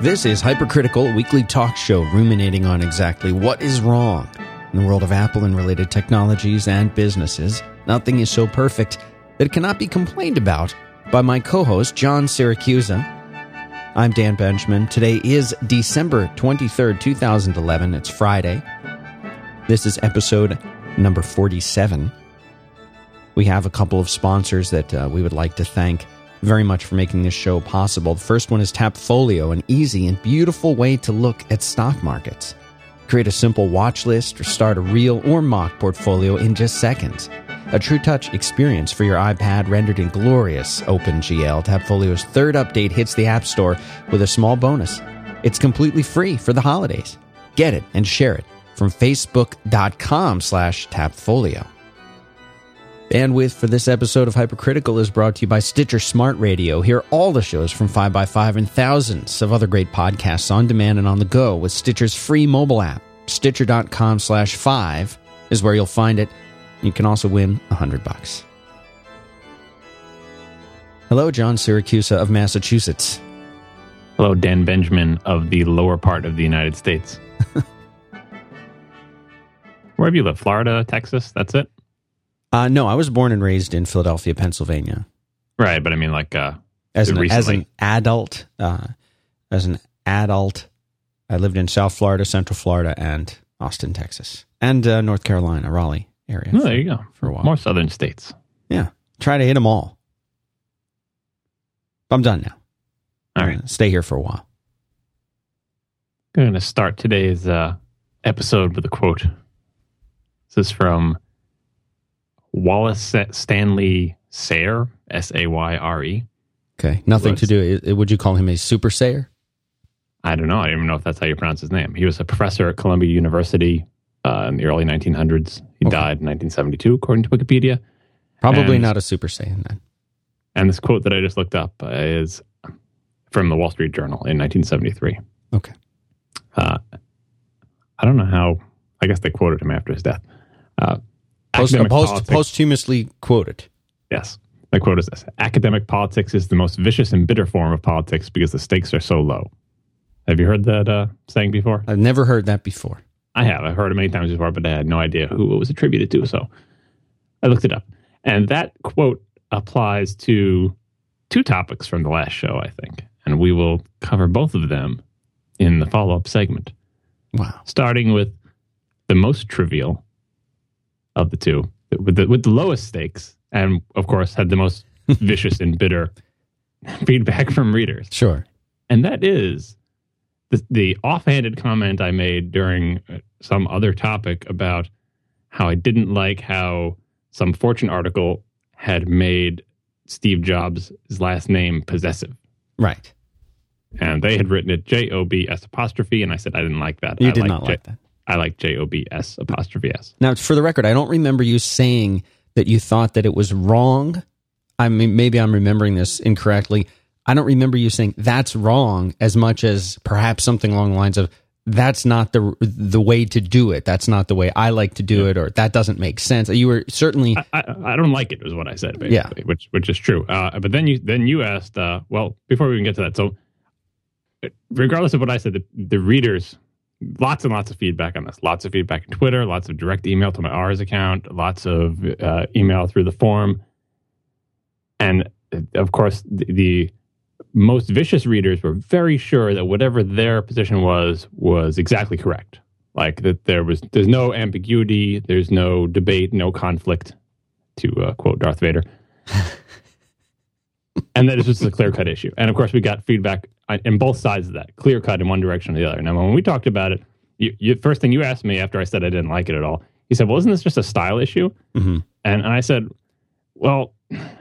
This is Hypercritical, weekly talk show ruminating on exactly what is wrong in the world of Apple and related technologies and businesses. Nothing is so perfect that it cannot be complained about by my co host, John Siracusa. I'm Dan Benjamin. Today is December 23rd, 2011. It's Friday. This is episode number 47. We have a couple of sponsors that uh, we would like to thank very much for making this show possible. The first one is Tapfolio, an easy and beautiful way to look at stock markets. Create a simple watch list or start a real or mock portfolio in just seconds. A true touch experience for your iPad rendered in glorious OpenGL. Tapfolio's third update hits the App Store with a small bonus. It's completely free for the holidays. Get it and share it from facebook.com slash tapfolio. Bandwidth for this episode of Hypercritical is brought to you by Stitcher Smart Radio. Hear all the shows from 5by5 and thousands of other great podcasts on demand and on the go with Stitcher's free mobile app. Stitcher.com slash 5 is where you'll find it. You can also win 100 bucks. Hello, John Siracusa of Massachusetts. Hello, Dan Benjamin of the lower part of the United States. Where have you lived? Florida, Texas? That's it? Uh, no, I was born and raised in Philadelphia, Pennsylvania. Right, but I mean, like, uh, As an, as an adult, uh, as an adult, I lived in South Florida, Central Florida, and Austin, Texas, and uh, North Carolina, Raleigh area. Oh, for- there you go. for a while. More southern states. Yeah, try to hit them all. I'm done now. All right. stay here for a while. I'm going to start today's uh, episode with a quote. This is from Wallace Stanley Sayre, S A Y R E. Okay, nothing to do. Would you call him a super sayer? I don't know. I don't even know if that's how you pronounce his name. He was a professor at Columbia University uh, in the early 1900s. He Okay. died in 1972, according to Wikipedia. Probably And- not a super saiyan then. And this quote that I just looked up uh, is from the Wall Street Journal in 1973. Okay. Uh, I don't know how. I guess they quoted him after his death. Uh, Post, post, posthumously quoted. Yes. My quote is this Academic politics is the most vicious and bitter form of politics because the stakes are so low. Have you heard that uh, saying before? I've never heard that before. I have. I've heard it many times before, but I had no idea who it was attributed to. So I looked it up. And that quote applies to two topics from the last show, I think. And we will cover both of them in the follow up segment, Wow. starting with the most trivial of the two, with the, with the lowest stakes, and of course, had the most vicious and bitter feedback from readers. Sure. And that is the, the offhanded comment I made during uh, some other topic about how I didn't like how some Fortune article had made Steve Jobs' last name possessive. Right. And they had written it J O B S apostrophe. And I said, I didn't like that. You I did not J- like that. I like J O B S apostrophe S. Now, for the record, I don't remember you saying that you thought that it was wrong. I mean, maybe I'm remembering this incorrectly. I don't remember you saying that's wrong as much as perhaps something along the lines of that's not the the way to do it. That's not the way I like to do it, or that doesn't make sense. You were certainly I, I, I don't like it, was what I said, basically, Yeah. which which is true. Uh, but then you then you asked, uh, well, before we even get to that, so regardless of what I said, the, the readers, lots and lots of feedback on this, lots of feedback on Twitter, lots of direct email to my Ars account, lots of uh, email through the forum, and uh, of course the, the most vicious readers were very sure that whatever their position was was exactly correct. Like that there was there's no ambiguity, there's no debate, no conflict, to uh, quote Darth Vader. and that is just a clear cut issue. And of course, we got feedback in both sides of that, clear cut in one direction or the other. Now, when we talked about it, you, you first thing you asked me after I said I didn't like it at all, you said, "Well, isn't this just a style issue?" Mhm. And, and I said, "Well,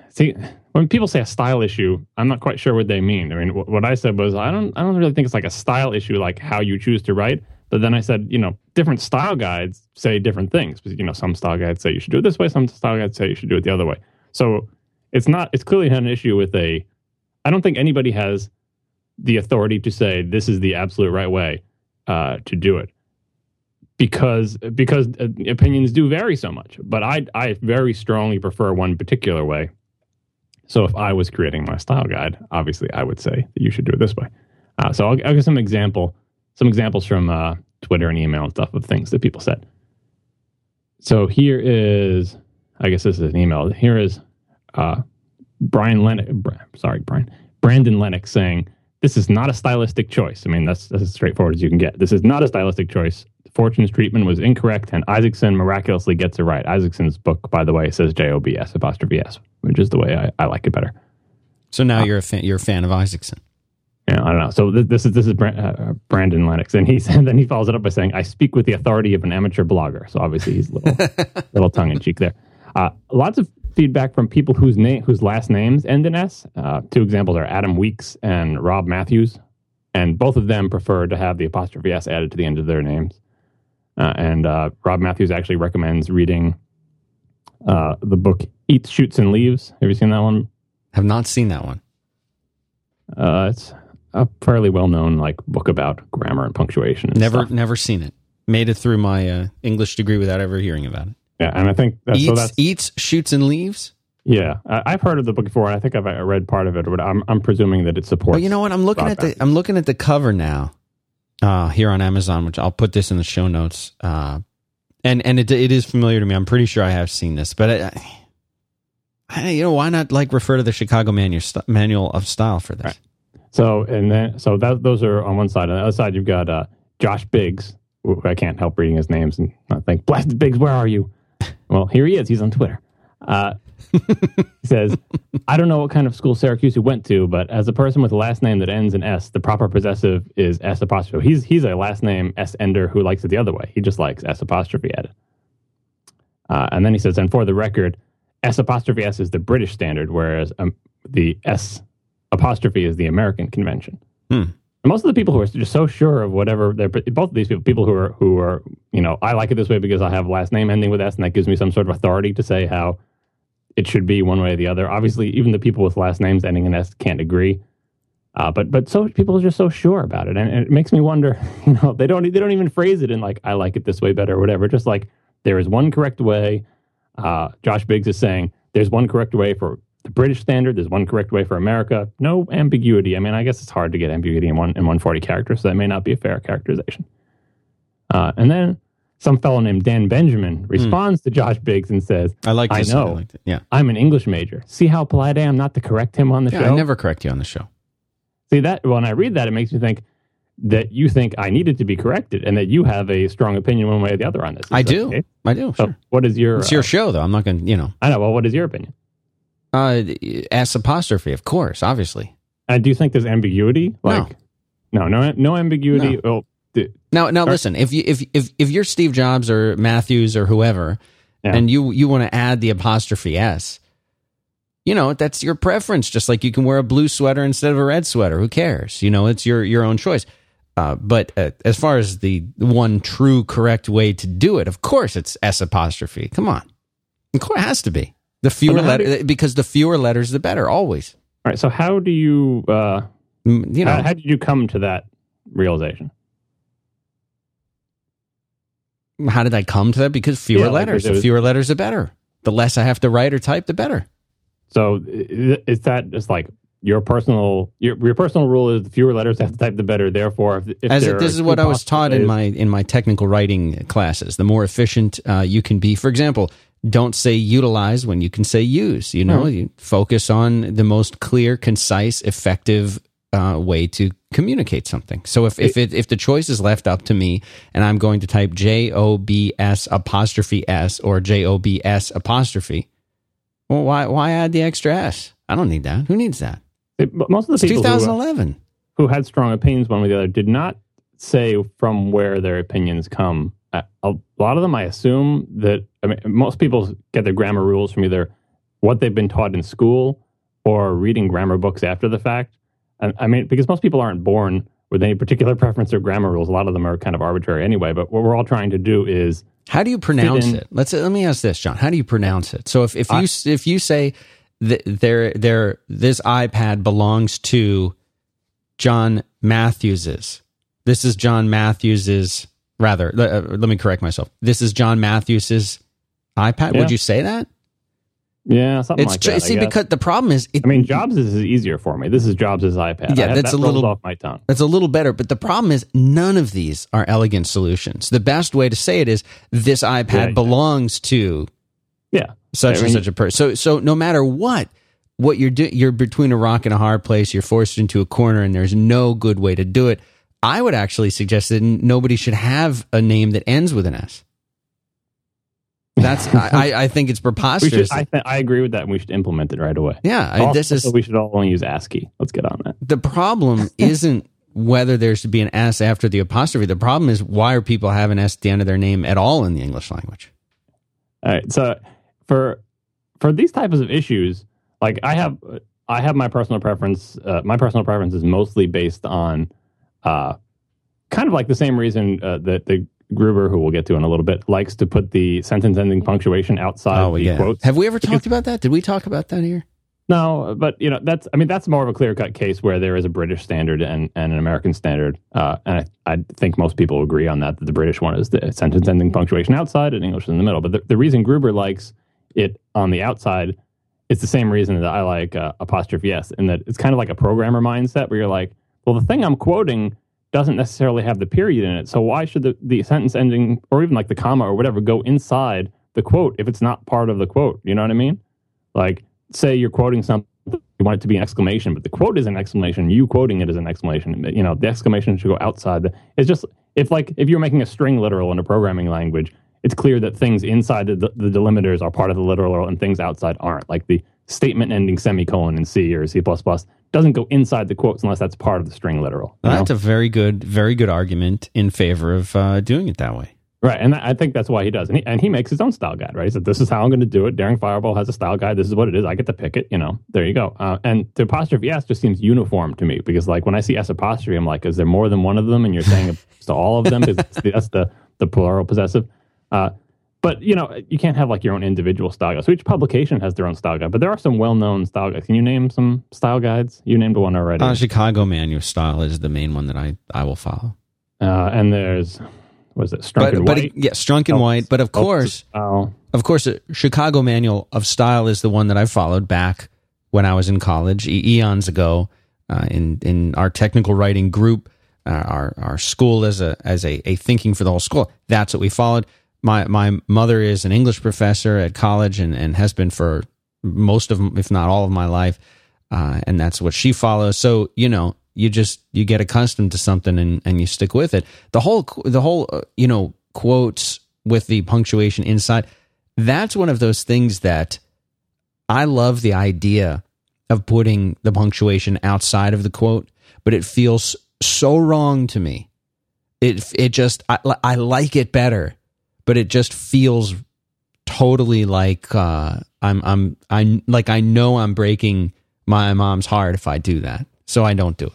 see, when people say a style issue, I'm not quite sure what they mean. I mean, wh- what I said was, I don't, I don't really think it's like a style issue, like how you choose to write. But then I said, you know, different style guides say different things. You know, some style guides say you should do it this way, some style guides say you should do it the other way. So it's not, it's clearly not an issue with a. I don't think anybody has the authority to say this is the absolute right way uh, to do it because because uh, opinions do vary so much. But I I very strongly prefer one particular way. So if I was creating my style guide, obviously I would say that you should do it this way. Uh, so I'll, I'll give some example, some examples from uh, Twitter and email and stuff of things that people said. So here is, I guess this is an email. Here is uh, Brian Lennox. Sorry, Brian Brandon Lennox saying this is not a stylistic choice. I mean, that's, that's as straightforward as you can get. This is not a stylistic choice. Fortune's treatment was incorrect, and Isaacson miraculously gets it right. Isaacson's book, by the way, says J O B S apostrophe S, which is the way I, I like it better. So now uh, you're a fan, you're a fan of Isaacson. Yeah, I don't know. So this, this is this is uh, Brandon Lennox, and he and then he follows it up by saying, "I speak with the authority of an amateur blogger." So obviously he's a little little tongue in cheek there. Uh, lots of feedback from people whose name whose last names end in S. Uh, two examples are Adam Weeks and Rob Matthews, and both of them prefer to have the apostrophe S added to the end of their names. Uh, and uh, Rob Matthews actually recommends reading uh, the book "Eats, Shoots, and Leaves." Have you seen that one? Have not seen that one. Uh, it's a fairly well known like book about grammar and punctuation. And never stuff. never seen it. Made it through my uh, English degree without ever hearing about it. Yeah, and I think that's, eats, so that's, eats, shoots, and leaves. Yeah, I, have heard of the book before, and I think I've read part of it, but I'm I'm presuming that it supports. But you know what? I'm looking at the I'm looking at the cover now, uh, here on Amazon, which I'll put this in the show notes. Uh, and and it it is familiar to me. I'm pretty sure I have seen this, but I, I, you know why not like refer to the Chicago Manual Manual of Style for this? Right. So and then so that those are on one side. On the other side, you've got uh, Josh Biggs. I can't help reading his names and not think, "Blasted Biggs, where are you?" Well, here he is. He's on Twitter. Uh, he says, I don't know what kind of school Siracusa went to, but as a person with a last name that ends in S, the proper possessive is S apostrophe. He's he's a last name S ender who likes it the other way. He just likes S apostrophe added. Uh, and then he says, and for the record, S apostrophe S is the British standard, whereas um, the S apostrophe is the American convention. Hmm. Most of the people who are just so sure of whatever they're both of these people, people who are who are you know, I like it this way because I have last name ending with S, and that gives me some sort of authority to say how it should be one way or the other. Obviously, even the people with last names ending in S can't agree. Uh, but but so people are just so sure about it, and, and, it makes me wonder. You know, they don't they don't even phrase it in like I like it this way better or whatever. Just like there is one correct way. Uh, Josh Biggs is saying there's one correct way for the British standard. There's one correct way for America. No ambiguity. I mean, I guess it's hard to get ambiguity in one in 140 characters, so that may not be a fair characterization. Uh, and then some fellow named Dan Benjamin hmm. responds mm. to Josh Biggs and says, "I like. I know. I yeah, I'm an English major. See how polite I am not to correct him on the yeah, show. I never correct you on the show. See that when I read that, it makes me think that you think I needed to be corrected, and that you have a strong opinion one way or the other on this. Is I do. I do. So sure. what is your? It's your uh, show, though. I'm not going. to, You know. I know. Well, what is your opinion? Uh, S apostrophe, of course, obviously. And do you think there's ambiguity? Like, no, no, no, no ambiguity. No. Well, now, now listen. If you if if if you're Steve Jobs or Matthews or whoever, yeah. and you you want to add the apostrophe s, you know that's your preference. Just like you can wear a blue sweater instead of a red sweater. Who cares? You know, it's your your own choice. Uh, but uh, as far as the one true correct way to do it, of course it's s apostrophe. Come on, of course it has to be the fewer letters because the fewer letters the better always. All right. So how do you uh, you know how, how did you come to that realization? How did I come to that? Because fewer yeah, letters. The fewer letters, the better. The less I have to write or type, the better. So is that just like your personal your, your personal rule is the fewer letters I have to type, the better. Therefore, if, if As it, this is what I was taught in my in my technical writing classes. The more efficient uh, you can be. For example, don't say utilize when you can say use. You know, mm-hmm. you focus on the most clear, concise, effective uh, way to communicate something. So if if it, if the choice is left up to me, and I'm going to type J O B S apostrophe S or J O B S apostrophe, well, why why add the extra S? I don't need that. Who needs that? It, most of the people 2011 who, who, had strong opinions one way or the other did not say from where their opinions come. A, a lot of them, I assume that I mean, most people get their grammar rules from either what they've been taught in school or reading grammar books after the fact. And, I mean, because most people aren't born with any particular preference or grammar rules. A lot of them are kind of arbitrary anyway. But what we're all trying to do is how do you pronounce it? Let's let me ask this, John. How do you pronounce it? So if, if you I, if you say that there there this iPad belongs to John Matthews's, this is John Matthews's. Rather, uh, let me correct myself. This is John Matthews's iPad. Yeah. Would you say that? Yeah, something It's like that. See because the problem is, it, I mean, Jobs is easier for me. This is Jobs' iPad. Yeah, have, that's that a little- off my tongue. that's a little better, but the problem is none of these are elegant solutions. The best way to say it is this iPad Yeah, yeah. belongs to Yeah, such I and such a person. So so no matter what, what you're doing, you're between a rock and a hard place. You're forced into a corner, and there's no good way to do it. I would actually suggest that nobody should have a name that ends with an S. That's I, I- think it's preposterous. should. I, th- I agree with that. and We should implement it right away. yeah, Also, this is we should all only use ASCII. Let's get on that. the problem isn't whether there should be an S after the apostrophe. The problem is why are people having S at the end of their name at all in the English language? All right. So for for these types of issues, like I have I have my personal preference. Uh, my personal preference is mostly based on uh, kind of like the same reason uh, that the Gruber, who we'll get to in a little bit, likes to put the sentence ending punctuation outside Oh the yeah. quotes. Have we ever talked about that? Did we talk about that here? No, but you know that's I mean that's more of a clear cut case where there is a British standard and, and an American standard, uh, and I, I think most people agree on that. That the British one is the sentence ending punctuation outside and English is in the middle. But the, the reason Gruber likes it on the outside, it's the same reason that I like uh, apostrophe s, in that it's kind of like a programmer mindset where you're like, well, the thing I'm quoting doesn't necessarily have the period in it, so why should the, the sentence ending or even like the comma or whatever go inside the quote if it's not part of the quote? You know what I mean? Like say you're quoting something you want it to be an exclamation but the quote is an exclamation you quoting it is an exclamation you know the exclamation should go outside the it's just if like if you're making a string literal in a programming language it's clear that things inside the, the delimiters are part of the literal and things outside aren't like the statement ending semicolon in c or c++ doesn't go inside the quotes unless that's part of the string literal know? That's a very good, very good argument in favor of uh, doing it that way. Right, and I think that's why he does, and he, and he makes his own style guide. Right, he said, "This is how I'm going to do it." Daring Fireball has a style guide. This is what it is. I get to pick it. You know, there you go. Uh, and the apostrophe s just seems uniform to me because, like, when I see s apostrophe, I'm like, "Is there more than one of them?" And you're saying it to all of them because that's the the plural possessive. Uh, but you know, you can't have like your own individual style guide. So each publication has their own style guide. But there are some well-known style guides. Can you name some style guides? You named one already. Uh, Chicago Manual of style is the main one that I, I will follow. Uh, and there's was it Strunk But, and but White? yeah, Strunk and Oh, White. But of course, Oh, of course, uh, Chicago Manual of Style is the one that I followed back when I was in college e- eons ago uh, in in our technical writing group, uh, our our school as a as a, a thinking for the whole school. That's what we followed. My my mother is an English professor at college and, and has been for most of if not all of my life, uh, and that's what she follows. So you know you just you get accustomed to something and, and you stick with it. The whole the whole uh, you know quotes with the punctuation inside. That's one of those things that I love the idea of putting the punctuation outside of the quote, but it feels so wrong to me. It it just I, I like it better, but it just feels totally like uh, I'm I'm I like I know I'm breaking my mom's heart if I do that, so I don't do it.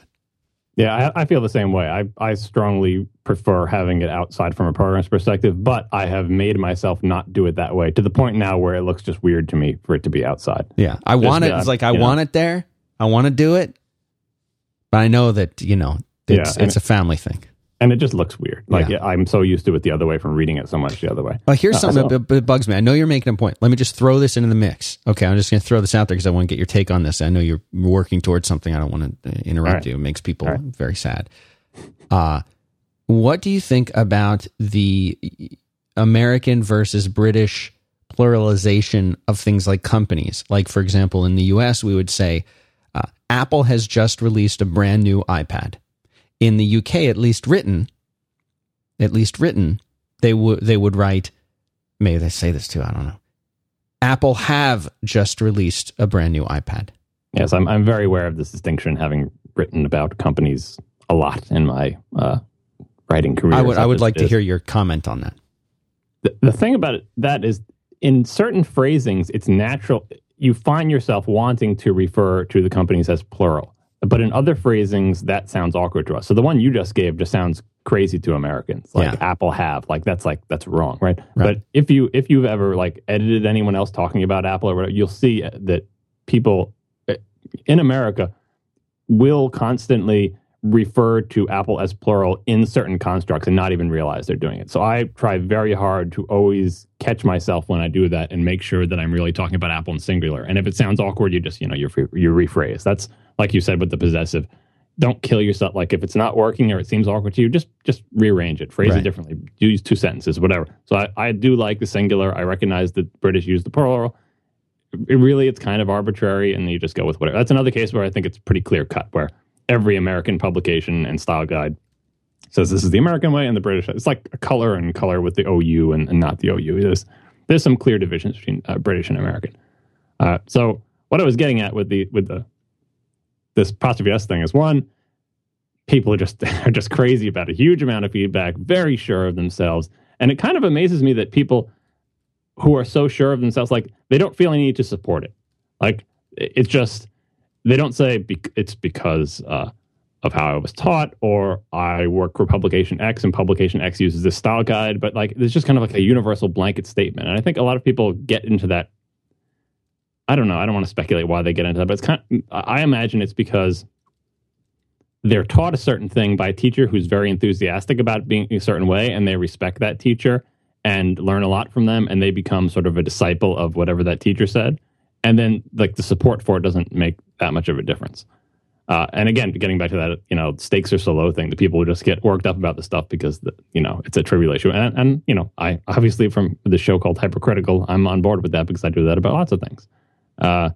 Yeah, I, I feel the same way. I, I strongly prefer having it outside from a programmer's perspective, but I have made myself not do it that way to the point now where it looks just weird to me for it to be outside. Yeah, I Just, want it. uh, It's like I you know. want it there. I want to do it, but I know that you know it's Yeah, it's a family thing. And it just looks weird. Like Yeah. I'm so used to it the other way from reading it so much the other way. Oh, here's Uh, something so- that, that bugs me. I know you're making a point. Let me just throw this into the mix. Okay, I'm just going to throw this out there because I want to get your take on this. I know you're working towards something. I don't want to uh, interrupt right. you. It makes people right. very sad. Uh, what do you think about the American versus British pluralization of things like companies? Like, for example, in the US, we would say uh, Apple has just released a brand new iPad. In the UK, at least written, at least written, they would they would write. Maybe they say this too. I don't know. Apple have just released a brand new iPad. Yes, I'm I'm very aware of this distinction, having written about companies a lot in my uh, writing career. I would I would like it to hear your comment on that. the, the thing about it, that is in certain phrasings it's natural you find yourself wanting to refer to the companies as plural but in other phrasings that sounds awkward to us so the one you just gave just sounds crazy to americans like Yeah. apple have like that's like that's wrong right? Right. but if you if you've ever like edited anyone else talking about apple or whatever you'll see that people eh, in america will constantly refer to Apple as plural in certain constructs and not even realize they're doing it. So I try very hard to always catch myself when I do that and make sure that I'm really talking about Apple in singular. And if it sounds awkward, you just you know you you rephrase. That's like you said with the possessive. Don't kill yourself. Like if it's not working or it seems awkward to you, just just rearrange it, phrase right. it differently, use two sentences, whatever. So I, I do like the singular. I recognize that British use the plural. It really, it's kind of arbitrary, and you just go with whatever. That's another case where I think it's pretty clear cut, where every American publication and style guide says this is the American way and the British. It's like a color and color with the OU and, and not the OU. There's there's some clear divisions between uh, British and American. Uh, so what I was getting at with the with the this apostrophe s thing is one, people are just are just crazy about a huge amount of feedback, very sure of themselves, and it kind of amazes me that people who are so sure of themselves, like they don't feel any need to support it. Like it's just they don't say it's because uh, of how I was taught or I work for publication X and publication X uses this style guide, but like it's just kind of like a universal blanket statement. And I think a lot of people get into that. I don't know. I don't want to speculate why they get into that, but it's kind. Of, I imagine it's because they're taught a certain thing by a teacher who's very enthusiastic about being a certain way, and they respect that teacher and learn a lot from them, and they become sort of a disciple of whatever that teacher said and then like the support for it doesn't make that much of a difference. Uh, and again, getting back to that, you know, stakes are so low thing. The people will just get worked up about the stuff because, the, you know, it's a trivial issue. And, and, you know, I obviously from the show called Hypercritical, I'm on board with that because I do that about lots of things. Uh,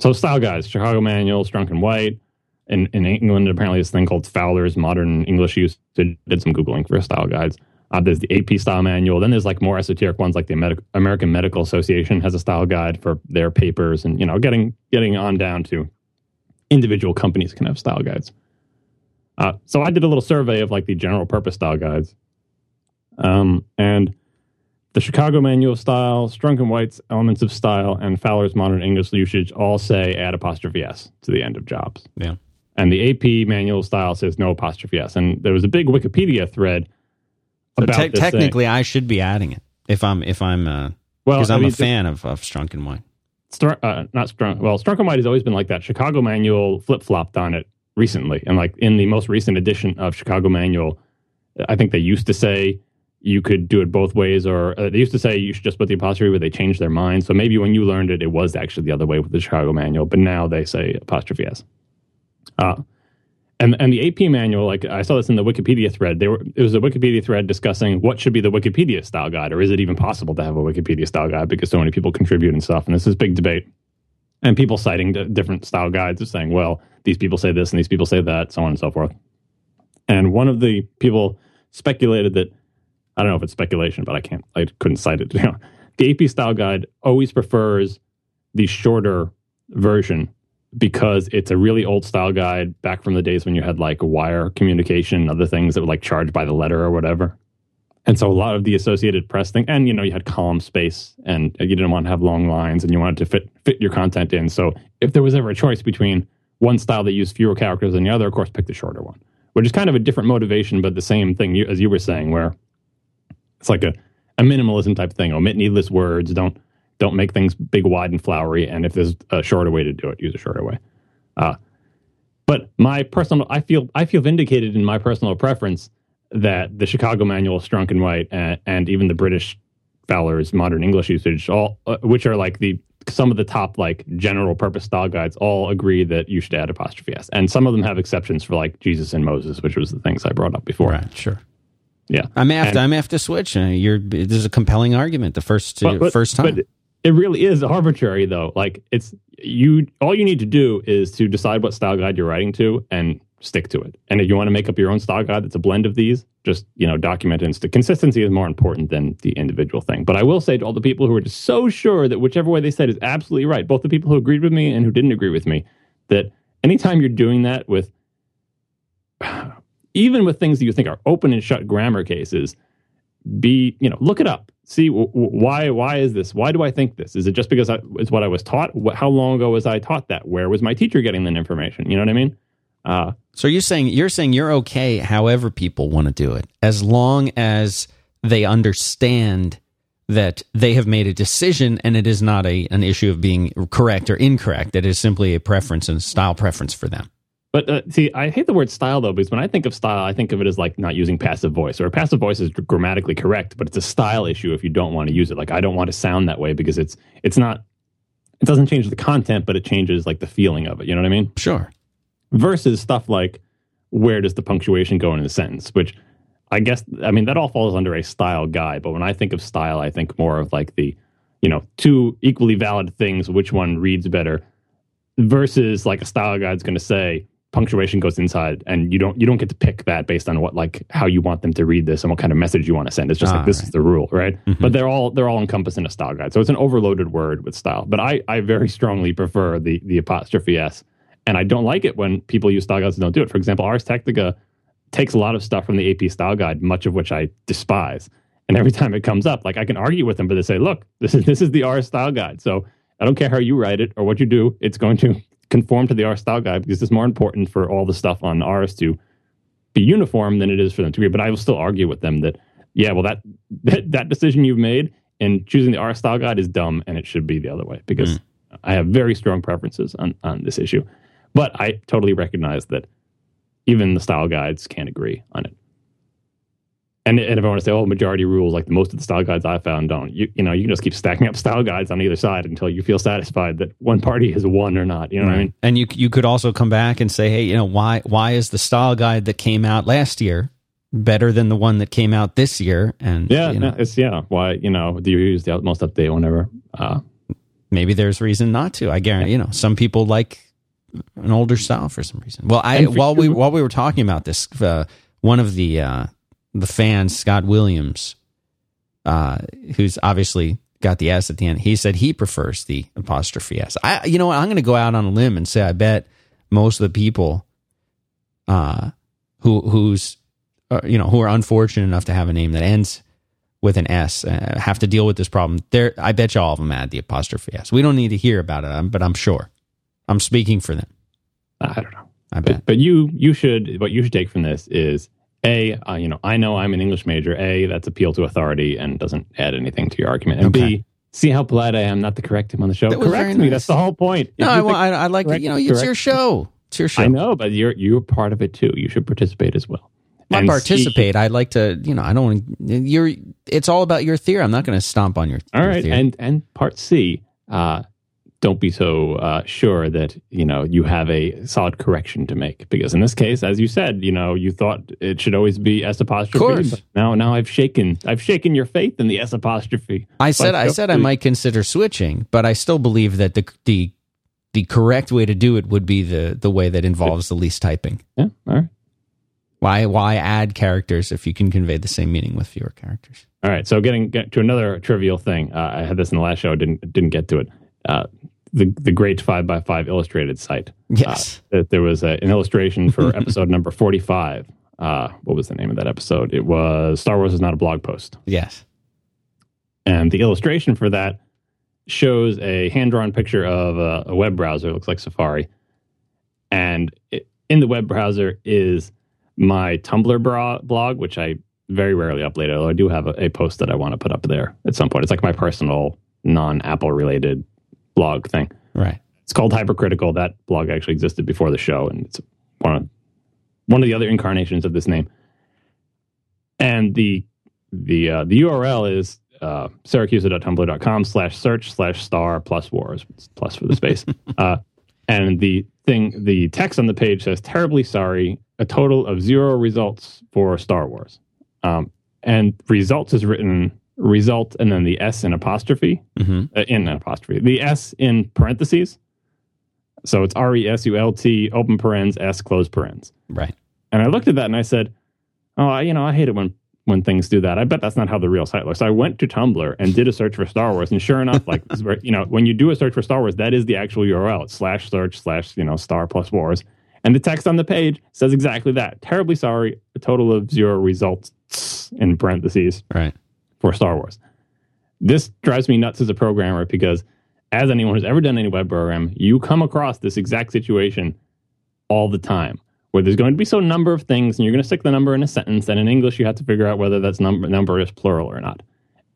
so style guides, Chicago Manual, Strunk and White. In, in England, apparently this thing called Fowler's Modern English Use. Did some Googling for style guides. Uh, there's the AP style manual. Then there's like more esoteric ones, like the Ameri- American Medical Association has a style guide for their papers, and you know, getting getting on down to individual companies can have style guides. Uh, so I did a little survey of like the general purpose style guides, um, and the Chicago Manual of Style, Strunk and White's Elements of Style, and Fowler's Modern English Usage all say add apostrophe s to the end of jobs. Yeah. And the AP Manual of Style says no apostrophe s. And there was a big Wikipedia thread so te- technically, thing. I should be adding it if I'm if I'm uh, well because I'm I mean, a fan of, of Strunk and White. Str- uh, not Strunk. Well, Strunk and White has always been like that. Chicago Manual flip flopped on it recently, and like in the most recent edition of Chicago Manual, I think they used to say you could do it both ways, or uh, they used to say you should just put the apostrophe, but they changed their mind. So maybe when you learned it, it was actually the other way with the Chicago Manual, but now they say apostrophe s. Uh, and and the AP manual, like I saw this in the Wikipedia thread. There it was a Wikipedia thread discussing what should be the Wikipedia style guide, or is it even possible to have a Wikipedia style guide because so many people contribute and stuff. And this is big debate, and people citing different style guides are saying, well, these people say this and these people say that, so on and so forth. And one of the people speculated that I don't know if it's speculation, but I can't, I couldn't cite it. You know, the AP style guide always prefers the shorter version because it's a really old style guide back from the days when you had like wire communication and other things that would like charge by the letter or whatever. And so a lot of the Associated Press thing, and you know, you had column space, and you didn't want to have long lines, and you wanted to fit fit your content in. So if there was ever a choice between one style that used fewer characters than the other, of course, pick the shorter one, which is kind of a different motivation, but the same thing you, as you were saying, where it's like a, a minimalism type thing. Omit needless words. Don't don't make things big, wide, and flowery. And if there's a shorter way to do it, use a shorter way. Uh, but my personal, I feel, I feel vindicated in my personal preference that the Chicago Manual, Strunk and White, and, and even the British Fowler's Modern English Usage, all uh, which are like the some of the top like general purpose style guides, all agree that you should add apostrophe s, and some of them have exceptions for like Jesus and Moses, which was the things I brought up before. Right. Sure. Yeah. I'm after. and. I'm after switch. You're. There's a compelling argument. The first uh, but, first time. But it really is arbitrary though. Like it's you all you need to do is to decide what style guide you're writing to and stick to it. And if you want to make up your own style guide that's a blend of these, just you know, document it. The consistency is more important than the individual thing. But I will say to all the people who are just so sure that whichever way they said is absolutely right, both the people who agreed with me and who didn't agree with me, that anytime you're doing that with even with things that you think are open and shut grammar cases, be you know look it up. See why why is this? Why do i think this? Is it just because I, it's what i was taught? How long ago was i taught that? Where was my teacher getting that information? You know what i mean? Uh, so you're saying you're saying you're okay however people want to do it as long as they understand that they have made a decision and it is not a an issue of being correct or incorrect. It is simply a preference and style preference for them But uh, see, I hate the word style though, because when I think of style, I think of it as like not using passive voice, or passive voice is grammatically correct, but it's a style issue if you don't want to use it. Like I don't want to sound that way because it's it's not it doesn't change the content, but it changes like the feeling of it. You know what I mean? Sure. Versus stuff like where does the punctuation go in the sentence, which I guess I mean that all falls under a style guide. But when I think of style, I think more of like the you know two equally valid things, which one reads better, versus like a style guide's going to say punctuation goes inside and you don't you don't get to pick that based on what like how you want them to read this and what kind of message you want to send. It's just Ah, like this right. is the rule right? Mhm. but they're all they're all encompassed in a style guide. So it's an overloaded word with style but i i very strongly prefer the the apostrophe s. And i don't like it when people use style guides and don't do it. For example ars technica takes a lot of stuff from the ap style guide much of which i despise. And every time it comes up like i can argue with them but they say look this is this is the ars style guide. So i don't care how you write it or what you do it's going to conform to the Ars style guide because it's more important for all the stuff on Ars to be uniform than it is for them to be. But I will still argue with them that, yeah, well, that that, that decision you've made in choosing the Ars style guide is dumb and it should be the other way because hmm. I have very strong preferences on, on this issue. But I totally recognize that even the style guides can't agree on it. And, and if I want to say, oh, majority rules, like most of the style guides I found don't, you, you know, you can just keep stacking up style guides on either side until you feel satisfied that one party has won or not. You know what I mean? And you you could also come back and say, hey, you know, why why is the style guide that came out last year better than the one that came out this year? And Yeah, you know, no, it's yeah. Why you know do you use the most update whenever? Uh, maybe there's reason not to. I guarantee, you know, some people like an older style for some reason. Well, I while we while we were talking about this, uh, one of the uh, the fans, Scott Williams, uh, who's obviously got the S at the end, he said he prefers the apostrophe S. I, you know what? I'm going to go out on a limb and say I bet most of the people, uh, who who's uh, you know who are unfortunate enough to have a name that ends with an S uh, have to deal with this problem. There, I bet you all of them add the apostrophe S. We don't need to hear about it, but I'm sure. I'm speaking for them. I don't know. I bet. But, but you you should what you should take from this is a uh, you know I know I'm an English major. A that's appeal to authority and doesn't add anything to your argument. And Okay. B see how polite I am not to correct him on the show. Correct very me. That's the whole point. If No, I, think- I, I like correct- you know it's your show. It's your show. I know, but you're you're part of it too. You should participate as well. I And participate. I'd like to. You know, I don't. want You're. It's all about your theory. I'm not going to stomp on your. All your right, theory. and and part C, uh, don't be so uh, sure that you know you have a solid correction to make because in this case, as you said, you know you thought it should always be s apostrophe. now now I've shaken I've shaken your faith in the s apostrophe. I said. I said I might consider switching, but I still believe that the the the correct way to do it would be the the way that involves the least typing. Yeah, all right, Why why add characters if you can convey the same meaning with fewer characters? all right. So getting get to another trivial thing, uh, I had this in the last show. I didn't didn't get to it. Uh, the the great five by five illustrated site. Yes. Uh, that there was a, an illustration for episode number forty five. Uh, what was the name of that episode? It was Star Wars is not a blog post. yes. And the illustration for that shows a hand drawn picture of a, a web browser. It looks like Safari. And it, in the web browser is my Tumblr bra- blog, which I very rarely upload, although I do have a, a post that I want to put up there at some point. It's like my personal non Apple related blog thing. Right. It's called Hypercritical. That blog actually existed before the show, and it's one of one of the other incarnations of this name. And the the uh, the URL is uh, siracusa.tumblr.com slash search slash star plus wars plus for the space. uh, and the thing, the text on the page says, "Terribly sorry, a total of zero results for Star Wars." Um, and results is written result and then the S in apostrophe hmm uh, in an apostrophe. The S in parentheses. So it's R E S U L T open parens S close parens. Right. And I looked at that and I said, "Oh, I, you know, I hate it when when things do that. I bet that's not how the real site looks." So I went to Tumblr and did a search for Star Wars, and sure enough, like this is where, you know, when you do a search for Star Wars, that is the actual URL. It's slash search slash you know star plus wars, and the text on the page says exactly that. Terribly sorry, a total of zero results in parentheses Right. For Star Wars. This drives me nuts as a programmer because, as anyone who's ever done any web program, you come across this exact situation all the time where there's going to be some number of things and you're going to stick the number in a sentence, and in English, you have to figure out whether that's number, number is plural or not.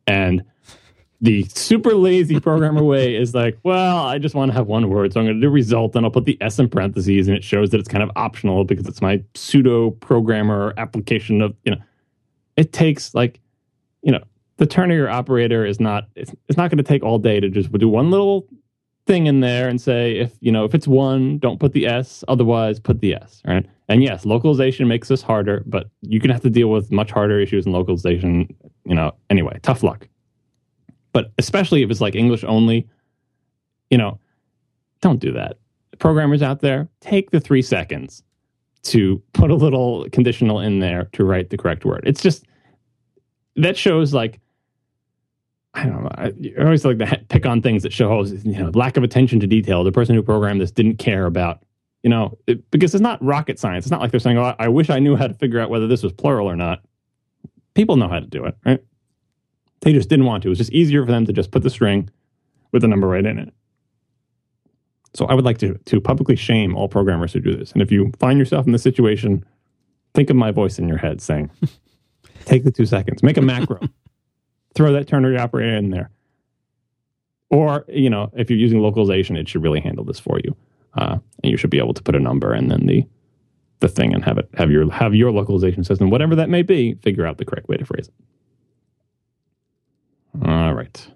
And the super lazy programmer way is like, well, I just want to have one word, so I'm going to do result, and I'll put the S in parentheses, and it shows that it's kind of optional because it's my pseudo programmer application of you know. It takes like, you know, the ternary operator is not it's, it's not going to take all day to just do one little thing in there and say if you know if it's one don't put the s otherwise put the s right? And yes localization makes this harder but you can have to deal with much harder issues in localization you know anyway. Tough luck. But especially if it's like english only you know don't do that. Programmers out there take the three seconds to put a little conditional in there to write the correct word. It's just that shows like I don't know. I, I always like to pick on things that show you know lack of attention to detail. The person who programmed this didn't care about you know it, because it's not rocket science. It's not like they're saying, "Oh, I wish I knew how to figure out whether this was plural or not." People know how to do it, right? They just didn't want to. It was just easier for them to just put the string with the number right in it. So I would like to to publicly shame all programmers who do this. And if you find yourself in this situation, think of my voice in your head saying, "Take the two seconds, make a macro." throw that ternary operator in there. Or, you know, if you're using localization, it should really handle this for you. Uh, and you should be able to put a number and then the the thing and have it have your have your localization system, whatever that may be, figure out the correct way to phrase it. All right.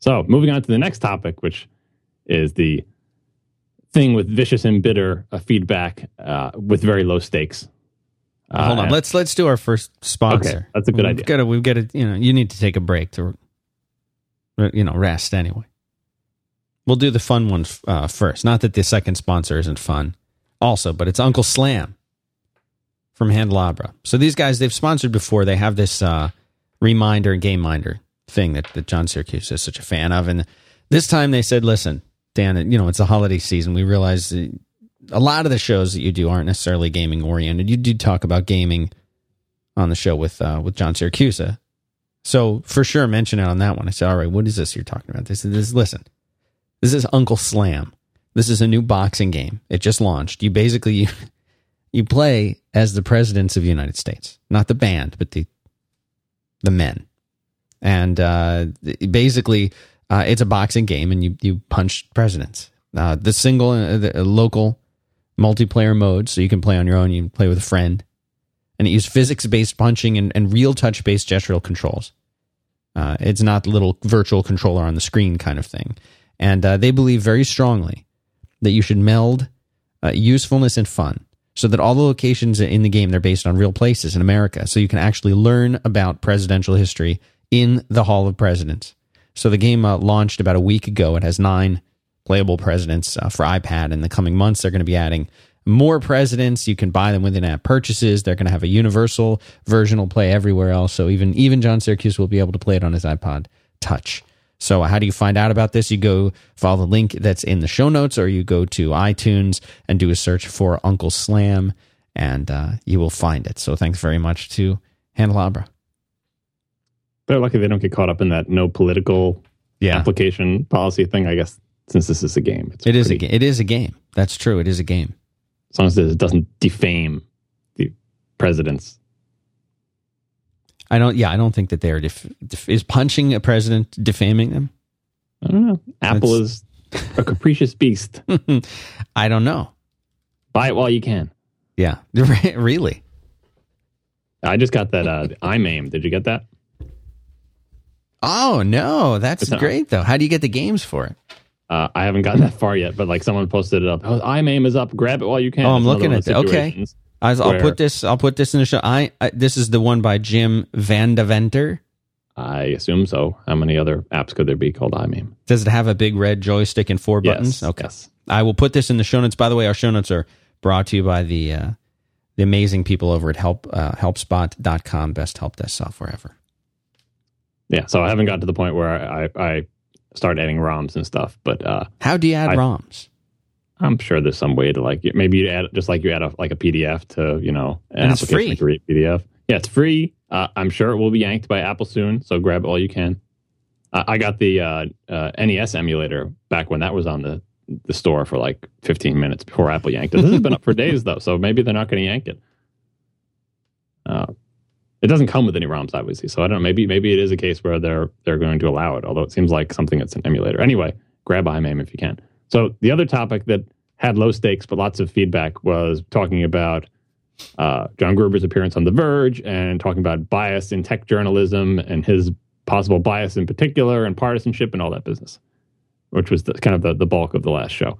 So moving on to the next topic, which is the thing with vicious and bitter uh, feedback uh, with very low stakes. Uh, Hold on, let's let's do our first sponsor. Okay, that's a good we've idea. Got to, we've got to, you know, you need to take a break to, you know, rest anyway. We'll do the fun one uh, first. Not that the second sponsor isn't fun, also, but it's Uncle Slam from Handelabra. So these guys, they've sponsored before. They have this uh, reminder and game minder thing that, that John Siracusa is such a fan of, and this time they said, "Listen, Dan, you know it's a holiday season. We realize a lot of the shows that you do aren't necessarily gaming oriented. You do talk about gaming on the show with uh, with John Siracusa. So for sure, mention it on that one. I said, all right, what is this you're talking about? This is listen, this is Uncle Slam. This is a new boxing game. It just launched. You basically you, you play as the presidents of the United States, not the band, but the the men. And uh, basically, uh, it's a boxing game, and you you punch presidents. Uh, the single, uh, the local multiplayer mode, so you can play on your own, you can play with a friend. And it uses physics based punching and, and real touch based gestural controls. Uh, it's not the little virtual controller on the screen kind of thing. And uh, they believe very strongly that you should meld uh, usefulness and fun so that all the locations in the game they're based on real places in America. So you can actually learn about presidential history in the Hall of Presidents. So the game uh, launched about a week ago. It has nine playable presidents uh, for iPad. In the coming months, they're going to be adding more presidents. You can buy them with in-app purchases. They're going to have a universal version will play everywhere else. So even even John Siracusa will be able to play it on his iPod Touch. So how do you find out about this? You go follow the link that's in the show notes, or you go to iTunes and do a search for Uncle Slam, and uh, you will find it. So thanks very much to Handelabra. They're lucky they don't get caught up in that no political yeah. application policy thing. I guess since this is a game. It's it is pretty, a, it is a game. That's true. It is a game. As long as it doesn't defame the presidents. I don't. Yeah, I don't think that they're def, def, is punching a president defaming them. I don't know. Apple That's, is a capricious beast. I don't know. Buy it while you can. Yeah, really. I just got that uh, iMAME. Did you get that? Oh no, that's great though. How do you get the games for it? Uh, I haven't gotten that far yet, but like someone posted it up. Oh, iMAME is up. Grab it while you can. Oh, I'm looking at it. Okay, I'll, I'll put this. I'll put this in the show. I, I this is the one by Jim Vandeventer. I assume so. How many other apps could there be called iMAME? Does it have a big red joystick and four buttons? Yes, okay. Yes. I will put this in the show notes. By the way, our show notes are brought to you by the uh, the amazing people over at help uh, helpspot.com, best help desk software ever. Yeah, so I haven't got to the point where I, I, I start adding ROMs and stuff. But uh, how do you add I, ROMs? I'm sure there's some way to like maybe you add just like you add a, like a PDF to you know an and application to read PDF. Yeah, it's free. Uh, I'm sure it will be yanked by Apple soon, so grab all you can. I, I got the uh, uh NES emulator back when that was on the the store for like 15 minutes before Apple yanked it. This has been up for days though, so maybe they're not going to yank it. It doesn't come with any ROMs, obviously. So I don't know. Maybe maybe it is a case where they're they're going to allow it. Although it seems like something that's an emulator. Anyway, grab iMAME if you can. So the other topic that had low stakes but lots of feedback was talking about uh, John Gruber's appearance on The Verge and talking about bias in tech journalism and his possible bias in particular and partisanship and all that business, which was the, kind of the, the bulk of the last show.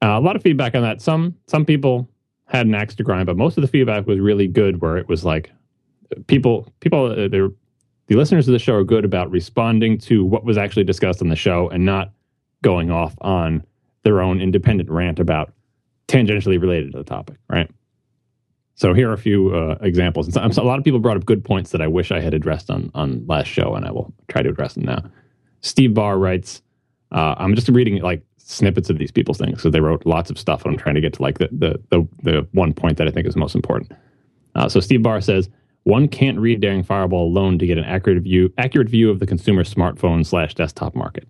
Uh, a lot of feedback on that. Some some people had an axe to grind, but most of the feedback was really good. Where it was like people people uh, the listeners of the show are good about responding to what was actually discussed on the show and not going off on their own independent rant about tangentially related to the topic, right? So here are a few uh, examples. And so, a lot of people brought up good points that I wish I had addressed on on last show, and I will try to address them now. Steve Barr writes, uh, "I'm just reading like snippets of these people's things because they wrote lots of stuff, and I'm trying to get to like the the the, the one point that I think is most important." Uh, so Steve Barr says, "One can't read Daring Fireball alone to get an accurate view accurate view of the consumer smartphone slash desktop market,"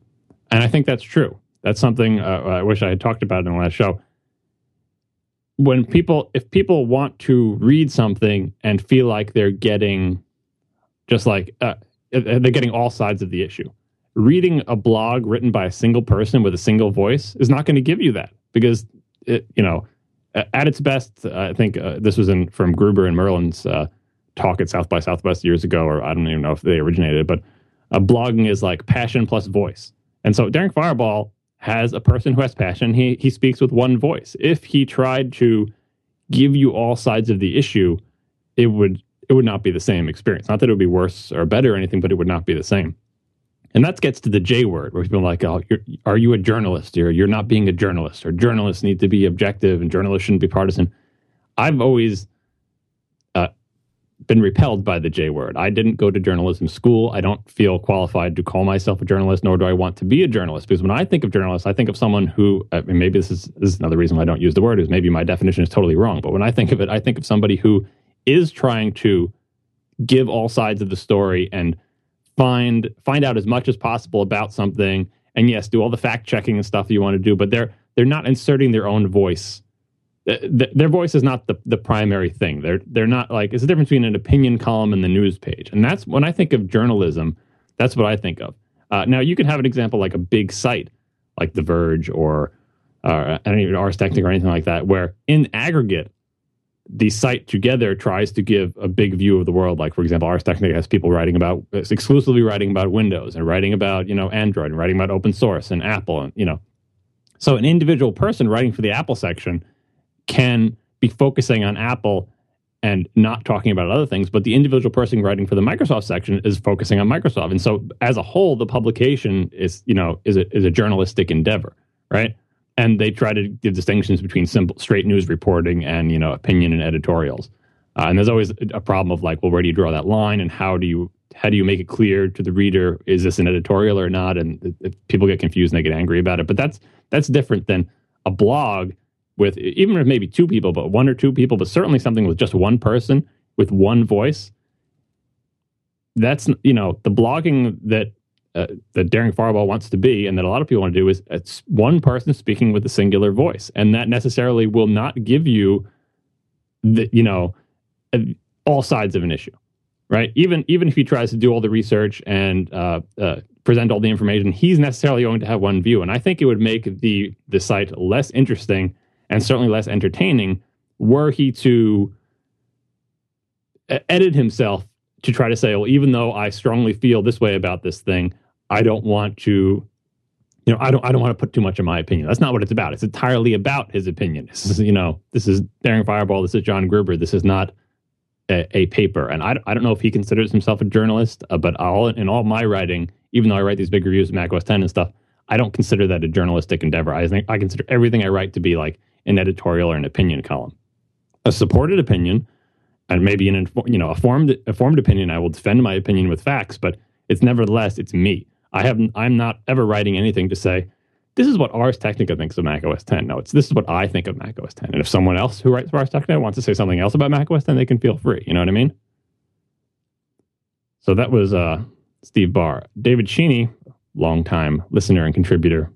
and I think that's true. That's something uh, I wish I had talked about in the last show when people if people want to read something and feel like they're getting just like uh, they're getting all sides of the issue reading a blog written by a single person with a single voice is not going to give you that because it, you know at its best i think uh, this was in from gruber and merlin's uh, talk at south by southwest years ago or i don't even know if they originated but uh, blogging is like passion plus voice and so Daring Fireball has a person who has passion. He he speaks with one voice. If he tried to give you all sides of the issue, it would it would not be the same experience. Not that it would be worse or better or anything, but it would not be the same. And that gets to the J word, where people are like, "Oh, are you a journalist? Or you're not being a journalist, or journalists need to be objective, and journalists shouldn't be partisan." I've always been repelled by the J word. I didn't go to journalism school. I don't feel qualified to call myself a journalist, nor do I want to be a journalist. Because when I think of journalists, I think of someone who, I mean, maybe this is, this is another reason why I don't use the word, is maybe my definition is totally wrong. But when I think of it, I think of somebody who is trying to give all sides of the story and find find out as much as possible about something and yes do all the fact checking and stuff you want to do but they're they're not inserting their own voice their voice is not the, the primary thing. They're they're not like it's the difference between an opinion column and the news page. And that's when I think of journalism, that's what I think of. Uh, now you can have an example like a big site like The Verge or uh, I don't even Ars Technica or anything like that, where in aggregate the site together tries to give a big view of the world. Like for example, Ars Technica has people writing about exclusively writing about Windows and writing about you know Android and writing about open source and Apple and you know. So an individual person writing for the Apple section can be focusing on Apple and not talking about other things, but the individual person writing for the Microsoft section is focusing on Microsoft. And so as a whole, the publication is, you know, is a, is a journalistic endeavor, right? And they try to give distinctions between simple, straight news reporting and, you know, opinion and editorials. Uh, and there's always a problem of like, well, where do you draw that line and how do you, how do you make it clear to the reader, is this an editorial or not? And it, it, people get confused and they get angry about it. But that's, that's different than a blog with even if maybe two people, but one or two people, but certainly something with just one person with one voice. That's you know the blogging that uh, that Daring Fireball wants to be, and that a lot of people want to do is it's one person speaking with a singular voice, and that necessarily will not give you the you know all sides of an issue, right? Even even if he tries to do all the research and uh, uh, present all the information, he's necessarily going to have one view, and I think it would make the the site less interesting and certainly less entertaining were he to edit himself to try to say, well, even though I strongly feel this way about this thing, I don't want to, you know, I don't, I don't want to put too much of my opinion. That's not what it's about. It's entirely about his opinion. This is, you know, this is Daring Fireball. This is John Gruber. This is not a, a paper. And I, I don't know if he considers himself a journalist, uh, but all in all my writing, even though I write these big reviews of Mac OS 10 and stuff, I don't consider that a journalistic endeavor. I think I consider everything I write to be like an editorial or an opinion column. A supported opinion, and maybe an you know a formed a formed opinion, I will defend my opinion with facts, but it's nevertheless it's me. I have I'm not ever writing anything to say this is what Ars Technica thinks of Mac OS 10. No, it's this is what I think of Mac OS 10. And if someone else who writes for Ars Technica wants to say something else about Mac OS 10, they can feel free. You know what I mean? So that was uh, Steve Barr. David Sheaney, longtime listener and contributor,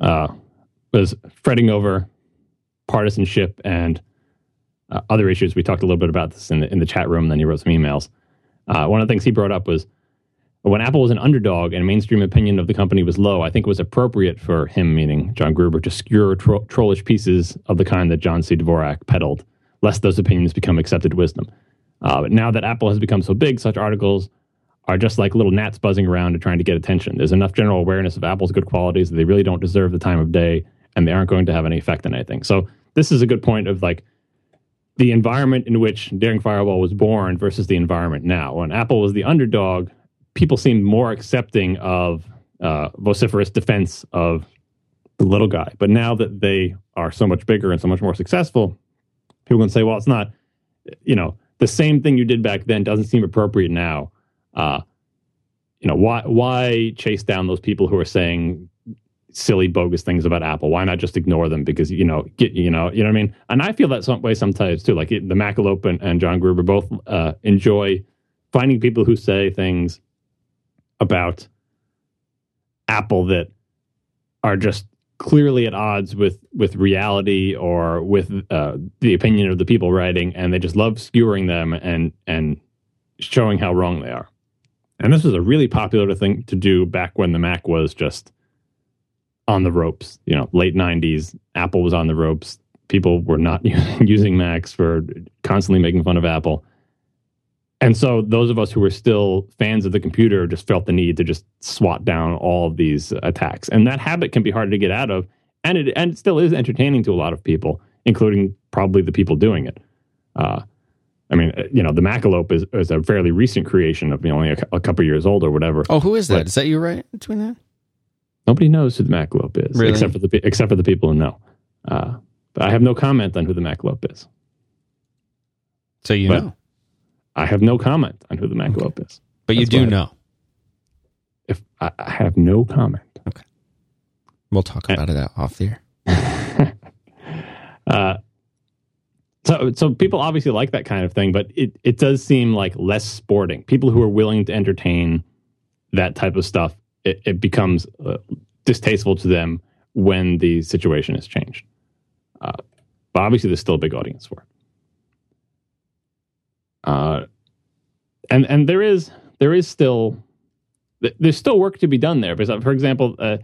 uh, was fretting over partisanship and uh, other issues. We talked a little bit about this in the, in the chat room. And then he wrote some emails. Uh, one of the things he brought up was when Apple was an underdog and mainstream opinion of the company was low, I think it was appropriate for him, meaning John Gruber, to skewer tro- trollish pieces of the kind that John C. Dvorak peddled, lest those opinions become accepted wisdom. Uh, but now that Apple has become so big, such articles are just like little gnats buzzing around and trying to get attention. There's enough general awareness of Apple's good qualities that they really don't deserve the time of day and they aren't going to have any effect on anything. So this is a good point of like the environment in which Daring Fireball was born versus the environment now. When Apple was the underdog, people seemed more accepting of uh, vociferous defense of the little guy. But now that they are so much bigger and so much more successful, people can say, well, it's not, you know, the same thing you did back then doesn't seem appropriate now. Uh, you know, why why chase down those people who are saying silly, bogus things about Apple? Why not just ignore them? Because you know, get you know, you know what I mean. And I feel that some way sometimes too. Like it, the Macalope and, and John Gruber both uh, enjoy finding people who say things about Apple that are just clearly at odds with with reality or with uh, the opinion of the people writing, and they just love skewering them and and showing how wrong they are. And this was a really popular thing to do back when the Mac was just on the ropes. You know, late '90s, Apple was on the ropes. People were not using Macs for constantly making fun of Apple. And so those of us who were still fans of the computer just felt the need to just swat down all of these attacks. And that habit can be hard to get out of. And it, and it still is entertaining to a lot of people, including probably the people doing it. Uh, I mean, uh, you know, the Macalope is, is a fairly recent creation of you know, only a, a couple years old or whatever. Oh, who is that? But is that you right between that? Nobody knows who the Macalope is, really? except for the except for the people who know. Uh, but I have no comment on who the Macalope is. So you but, know. I have no comment on who the Macalope okay. is. But That's you do know. If I, I, have no comment. Okay. We'll talk about and, it off the air. uh, so, so people obviously like that kind of thing, but it, it does seem like less sporting. People who are willing to entertain that type of stuff, it, it becomes uh, distasteful to them when the situation has changed. Uh, but obviously, there's still a big audience for it. Uh, and and there is there is still there's still work to be done there because, for example, uh,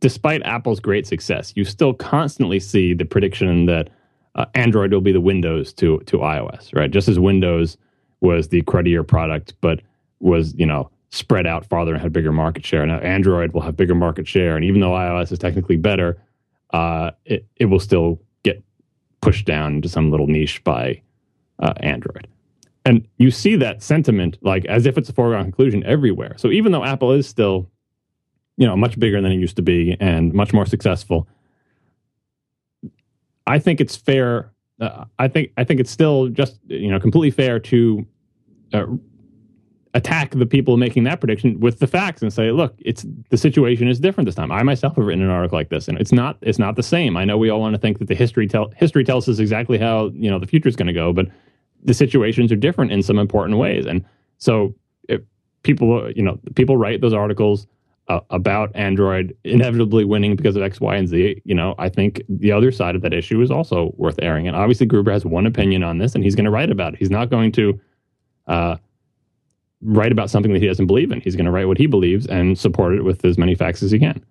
despite Apple's great success, you still constantly see the prediction that uh, Android will be the Windows to to iOS, right? Just as Windows was the cruddier product, but was you know spread out farther and had bigger market share. Now Android will have bigger market share, and even though iOS is technically better, uh, it it will still get pushed down into some little niche by uh, Android. And you see that sentiment like as if it's a foregone conclusion everywhere. So even though Apple is still, you know, much bigger than it used to be and much more successful, I think it's fair. Uh, I think I think it's still just you know completely fair to uh, attack the people making that prediction with the facts and say, look, it's the situation is different this time. I myself have written an article like this, and it's not it's not the same. I know we all want to think that the history tell history tells us exactly how you know the future is going to go, but the situations are different in some important ways. And so people, you know, people write those articles uh, about Android inevitably winning because of X, Y, and Z. You know, I think the other side of that issue is also worth airing. And obviously, Gruber has one opinion on this, and he's going to write about it. He's not going to uh, write about something that he doesn't believe in. He's going to write what he believes and support it with as many facts as he can.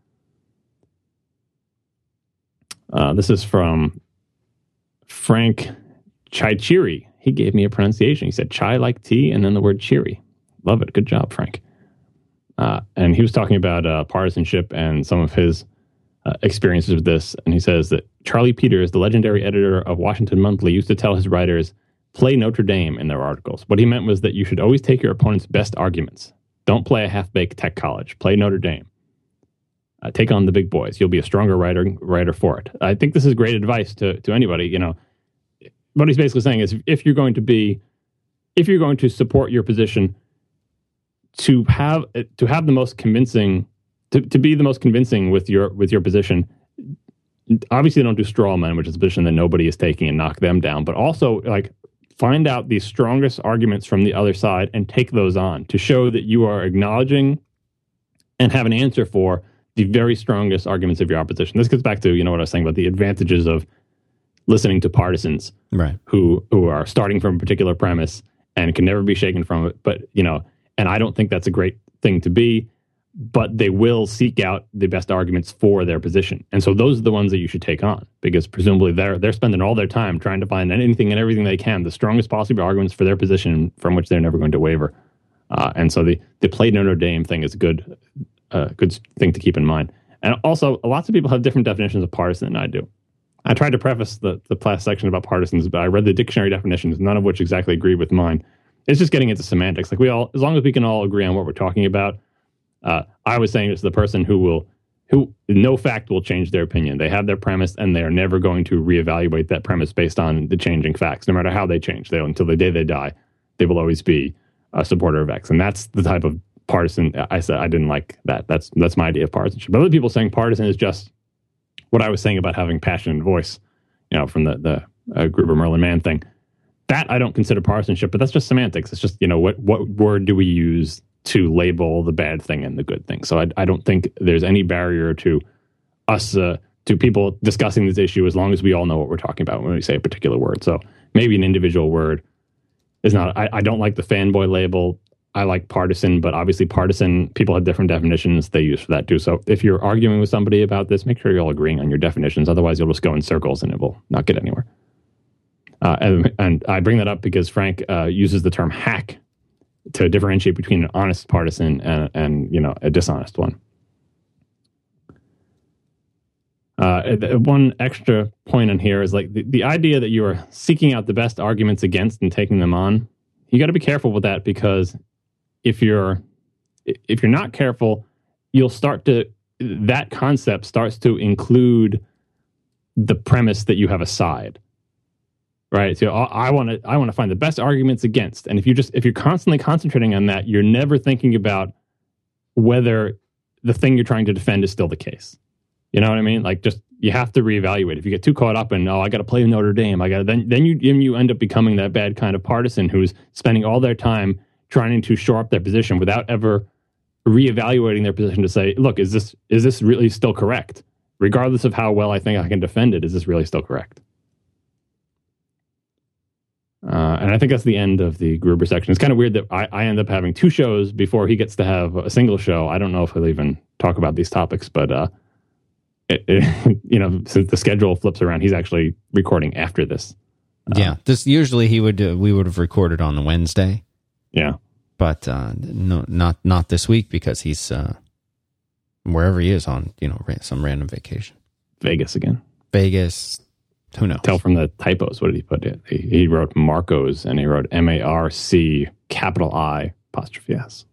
Uh, this is from Frank Chaichiri he gave me a pronunciation. He said chai like tea and then the word cheery. Love it. Good job, Frank. Uh, and he was talking about uh, partisanship and some of his uh, experiences with this. And he says that Charlie Peters, the legendary editor of Washington Monthly, used to tell his writers, play Notre Dame in their articles. What he meant was that you should always take your opponent's best arguments. Don't play a half baked tech college, play Notre Dame. Uh, take on the big boys. You'll be a stronger writer writer for it. I think this is great advice to, to anybody. You know, what he's basically saying is if you're going to be if you're going to support your position to have to have the most convincing to, to be the most convincing with your with your position obviously don't do straw men which is a position that nobody is taking and knock them down but also like find out the strongest arguments from the other side and take those on to show that you are acknowledging and have an answer for the very strongest arguments of your opposition this gets back to you know what i was saying about the advantages of listening to partisans Right. who who are starting from a particular premise and can never be shaken from it. But you know, and I don't think that's a great thing to be. But they will seek out the best arguments for their position, and so those are the ones that you should take on because presumably they're they're spending all their time trying to find anything and everything they can, the strongest possible arguments for their position from which they're never going to waver. Uh, and so the the play Notre Dame thing is a good uh, good thing to keep in mind. And also, lots of people have different definitions of partisan than I do. I tried to preface the, the last section about partisans, but I read the dictionary definitions, none of which exactly agreed with mine. It's just getting into semantics. Like we all, as long as we can all agree on what we're talking about, uh, I was saying it's the person who will, who no fact will change their opinion. They have their premise, and they are never going to reevaluate that premise based on the changing facts, no matter how they change. They until the day they die, they will always be a supporter of X, and that's the type of partisan. I said I didn't like that. That's that's my idea of partisanship. But other people saying partisan is just what I was saying about having passion and voice, you know, from the the uh, Gruber Merlin Mann thing. That I don't consider partisanship, but that's just semantics. It's just you know what what word do we use to label the bad thing and the good thing. So I, I don't think there's any barrier to us uh, to people discussing this issue as long as we all know what we're talking about when we say a particular word. So maybe an individual word is not. I, I don't like the fanboy label. I like partisan, but obviously partisan people have different definitions they use for that too. So if you're arguing with somebody about this, make sure you're all agreeing on your definitions. Otherwise, you'll just go in circles and it will not get anywhere. Uh, and, and, I bring that up because Frank uh, uses the term hack to differentiate between an honest partisan and, and you know a dishonest one. Uh, one extra point on here is like the, the idea that you are seeking out the best arguments against and taking them on. You got to be careful with that because if you're if you're not careful, you'll start to that concept starts to include the premise that you have a side right so i want to i want to find the best arguments against and if you just if you're constantly concentrating on that you're never thinking about whether the thing you're trying to defend is still the case. You know what i mean? Like just you have to reevaluate. If you get too caught up in oh i got to play notre dame i got then then you you end up becoming that bad kind of partisan who's spending all their time trying to shore up their position without ever reevaluating their position to say look is this is this really still correct? Regardless of how well i think i can defend it is this really still correct uh, and I think that's the end of the Gruber section. It's kind of weird that I, I, end up having two shows before he gets to have a single show. I don't know if he'll even talk about these topics, but uh, it, it, you know, since the schedule flips around, he's actually recording after this. Uh, yeah, this usually he would uh, we would have recorded on the Wednesday. Yeah, but uh, no, not not this week because he's uh, wherever he is on you know some random vacation. Vegas again. Vegas, who knows? Tell from the typos. What did he put? It. He, he wrote Marcos and he wrote M A R C capital I apostrophe S.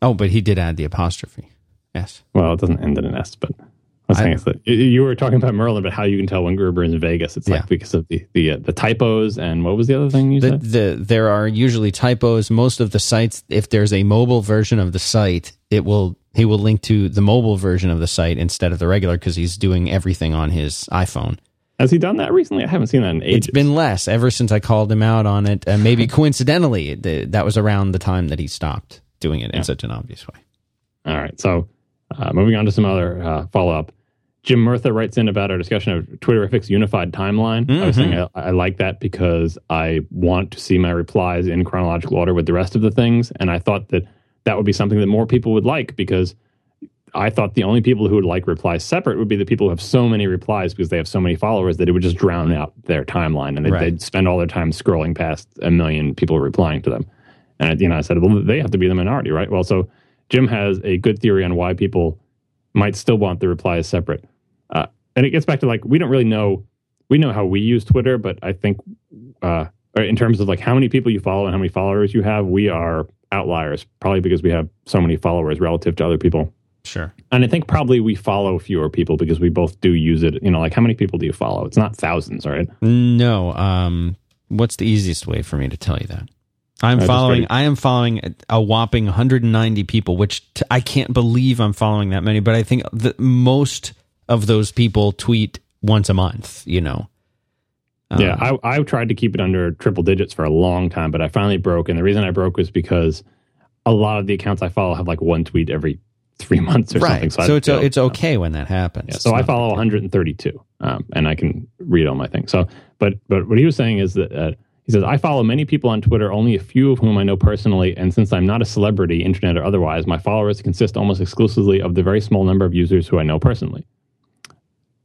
Oh, but he did add the apostrophe. Yes. Well, it doesn't end in an S, but I was saying that you were talking about Merlin, but how you can tell when Gruber is in Vegas. It's like yeah. because of the the, uh, the typos and what was the other thing you the, said? The, there are usually typos. Most of the sites, if there's a mobile version of the site, it will he will link to the mobile version of the site instead of the regular because he's doing everything on his iPhone. Has he done that recently? I haven't seen that in ages. It's been less ever since I called him out on it. And maybe coincidentally, the, that was around the time that he stopped doing it yeah. in such an obvious way. All right. So, uh, moving on to some other uh, follow up. Jim Murtha writes in about our discussion of Twitterrific's unified timeline. Mm-hmm. I was saying I, I, like that because I want to see my replies in chronological order with the rest of the things. And I thought that that would be something that more people would like because I thought the only people who would like replies separate would be the people who have so many replies because they have so many followers that it would just drown out their timeline and they'd, right. they'd spend all their time scrolling past a million people replying to them. And you know, I said, well, they have to be the minority, right? Well, so Jim has a good theory on why people might still want the replies separate, uh, and it gets back to like we don't really know. We know how we use Twitter, but I think uh, in terms of like how many people you follow and how many followers you have, we are outliers. Probably because we have so many followers relative to other people. Sure. And I think probably we follow fewer people because we both do use it. You know, like how many people do you follow? It's not thousands, right? No. Um, what's the easiest way for me to tell you that? I'm uh, following. I am following a whopping 190 people, which t- I can't believe I'm following that many. But I think that most of those people tweet once a month. You know. Um, yeah, I, I tried to keep it under triple digits for a long time, but I finally broke. And the reason I broke was because a lot of the accounts I follow have like one tweet every three months or right. something. So, I- it's it's okay when that happens. yeah, so I follow 132, um, and I can read all my things. So, but but what he was saying is that uh, he says I follow many people on Twitter, only a few of whom I know personally, and since I'm not a celebrity, internet or otherwise, my followers consist almost exclusively of the very small number of users who I know personally.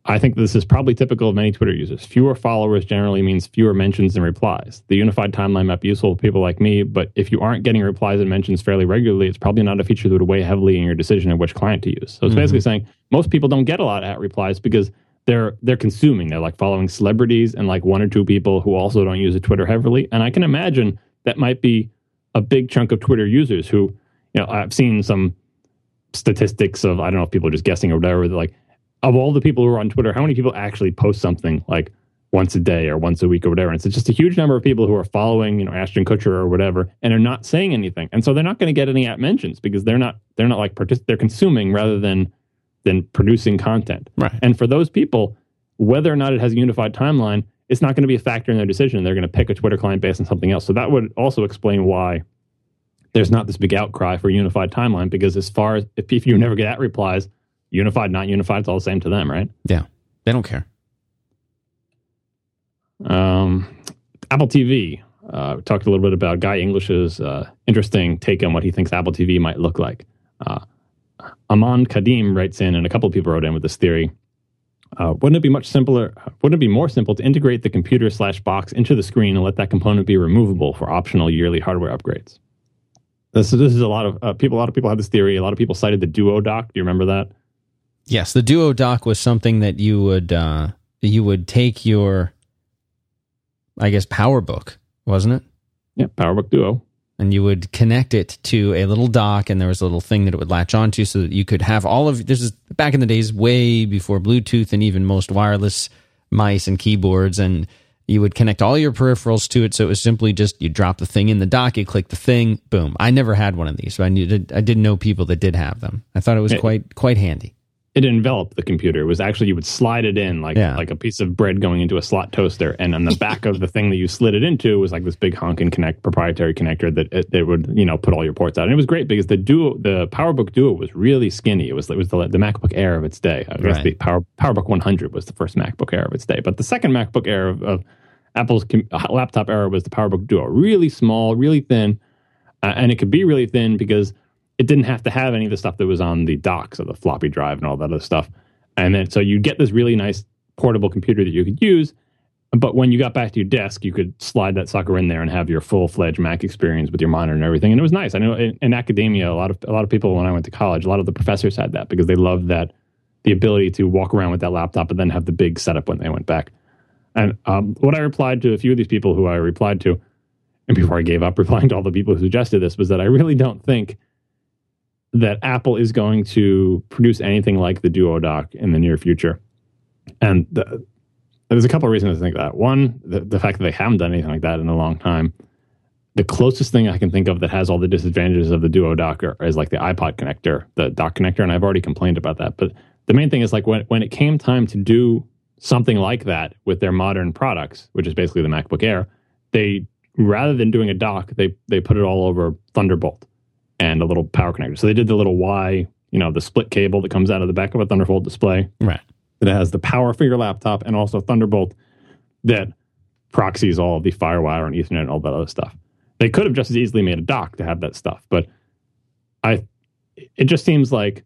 I think this is probably typical of many Twitter users. Fewer followers generally means fewer mentions and replies. The unified timeline might be useful for people like me, but if you aren't getting replies and mentions fairly regularly, it's probably not a feature that would weigh heavily in your decision of which client to use. So it's mm-hmm. basically saying most people don't get a lot of at replies because they're they're consuming. They're like following celebrities and like one or two people who also don't use a Twitter heavily. And I can imagine that might be a big chunk of Twitter users who, you know, I've seen some statistics of I don't know if people are just guessing or whatever. Like of all the people who are on Twitter, how many people actually post something like once a day or once a week or whatever? And it's just a huge number of people who are following, you know, Ashton Kutcher or whatever, and are not saying anything, and so they're not going to get any at mentions because they're not they're not like partic- they're consuming rather than than producing content. Right. And for those people, whether or not it has a unified timeline, it's not going to be a factor in their decision. They're going to pick a Twitter client based on something else. So that would also explain why there's not this big outcry for a unified timeline because as far as if, if you never get at replies, unified, not unified, it's all the same to them, right? Yeah. They don't care. Um, Apple TV. Uh, we talked a little bit about Guy English's uh, interesting take on what he thinks Apple TV might look like. Uh, Aman Kadim writes in, and a couple of people wrote in with this theory. Uh, wouldn't it be much simpler? Wouldn't it be more simple to integrate the computer slash box into the screen and let that component be removable for optional yearly hardware upgrades? This, this is a lot of uh, people. A lot of people have this theory. A lot of people cited the Duo dock. Do you remember that? Yes, the Duo dock was something that you would uh, you would take your, I guess, PowerBook, wasn't it? Yeah, PowerBook Duo. And you would connect it to a little dock, and there was a little thing that it would latch onto, so that you could have all of this is back in the days, way before Bluetooth and even most wireless mice and keyboards, and you would connect all your peripherals to it. So it was simply just you drop the thing in the dock, you click the thing, boom. I never had one of these, so I needed I didn't know people that did have them. I thought it was quite quite handy. It enveloped the computer. It was actually you would slide it in like Yeah. like a piece of bread going into a slot toaster, and on the back of the thing that you slid it into was like this big honkin connect proprietary connector that it, that would you know put all your ports out. And it was great because the Duo, the PowerBook Duo, was really skinny. It was it was the, the MacBook Air of its day. I guess Right. the Power PowerBook 100 was the first MacBook Air of its day, but the second MacBook Air of, of Apple's com- uh, laptop era was the PowerBook Duo. Really small, really thin, uh, and it could be really thin because it didn't have to have any of the stuff that was on the dock, so the floppy drive and all that other stuff. And then so you get this really nice portable computer that you could use. But when you got back to your desk, you could slide that sucker in there and have your full fledged Mac experience with your monitor and everything. And it was nice. I know in, in academia, a lot of a lot of people when I went to college, a lot of the professors had that because they loved that the ability to walk around with that laptop and then have the big setup when they went back. And um, what I replied to a few of these people who I replied to, and before I gave up replying to all the people who suggested this, was that I really don't think that Apple is going to produce anything like the Duo dock in the near future. And the, there's a couple of reasons to think that. One, the, the fact that they haven't done anything like that in a long time. The closest thing I can think of that has all the disadvantages of the Duo dock is like the iPod connector, the dock connector, and I've already complained about that. But the main thing is like when when it came time to do something like that with their modern products, which is basically the MacBook Air, they rather than doing a dock, they they put it all over Thunderbolt and a little power connector. So they did the little Y, you know, the split cable that comes out of the back of a Thunderbolt display Right. that has the power for your laptop and also Thunderbolt that proxies all of the FireWire and Ethernet and all that other stuff. They could have just as easily made a dock to have that stuff, but I it just seems like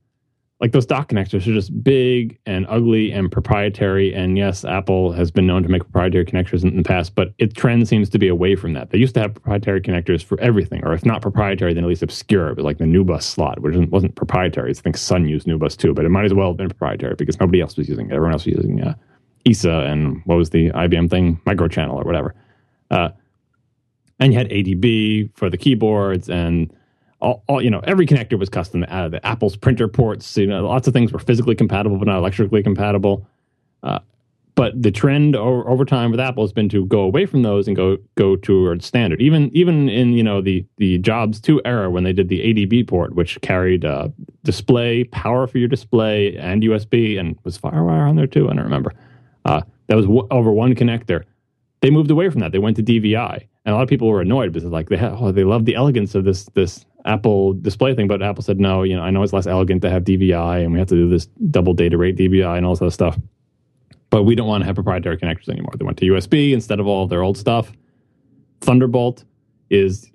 like those dock connectors are just big and ugly and proprietary. And yes, Apple has been known to make proprietary connectors in the past, but its trend seems to be away from that. They used to have proprietary connectors for everything, or if not proprietary, then at least obscure. Was like the NuBus slot, which wasn't- proprietary. I think Sun used NuBus too, but it might as well have been proprietary because nobody else was using it. Everyone else was using uh, EISA and what was the IBM thing, Microchannel or whatever. Uh, and you had ADB for the keyboards and all, all you know every connector was custom uh, the apple's printer ports you know lots of things were physically compatible but not electrically compatible. Uh, but the trend over, over time with apple has been to go away from those and go go towards standard. Even even in you know the the jobs 2 era when they did the adb port which carried uh, display power for your display and usb and was firewire on there too? I don't remember. Uh, that was w- over one connector. They moved away from that. They went to DVI. And a lot of people were annoyed because like they have, oh, they love the elegance of this this Apple display thing, but Apple said no. You know, I know it's less elegant to have DVI, and we have to do this double data rate DVI and all this other stuff. But we don't want to have proprietary connectors anymore. They went to USB instead of all of their old stuff. Thunderbolt is,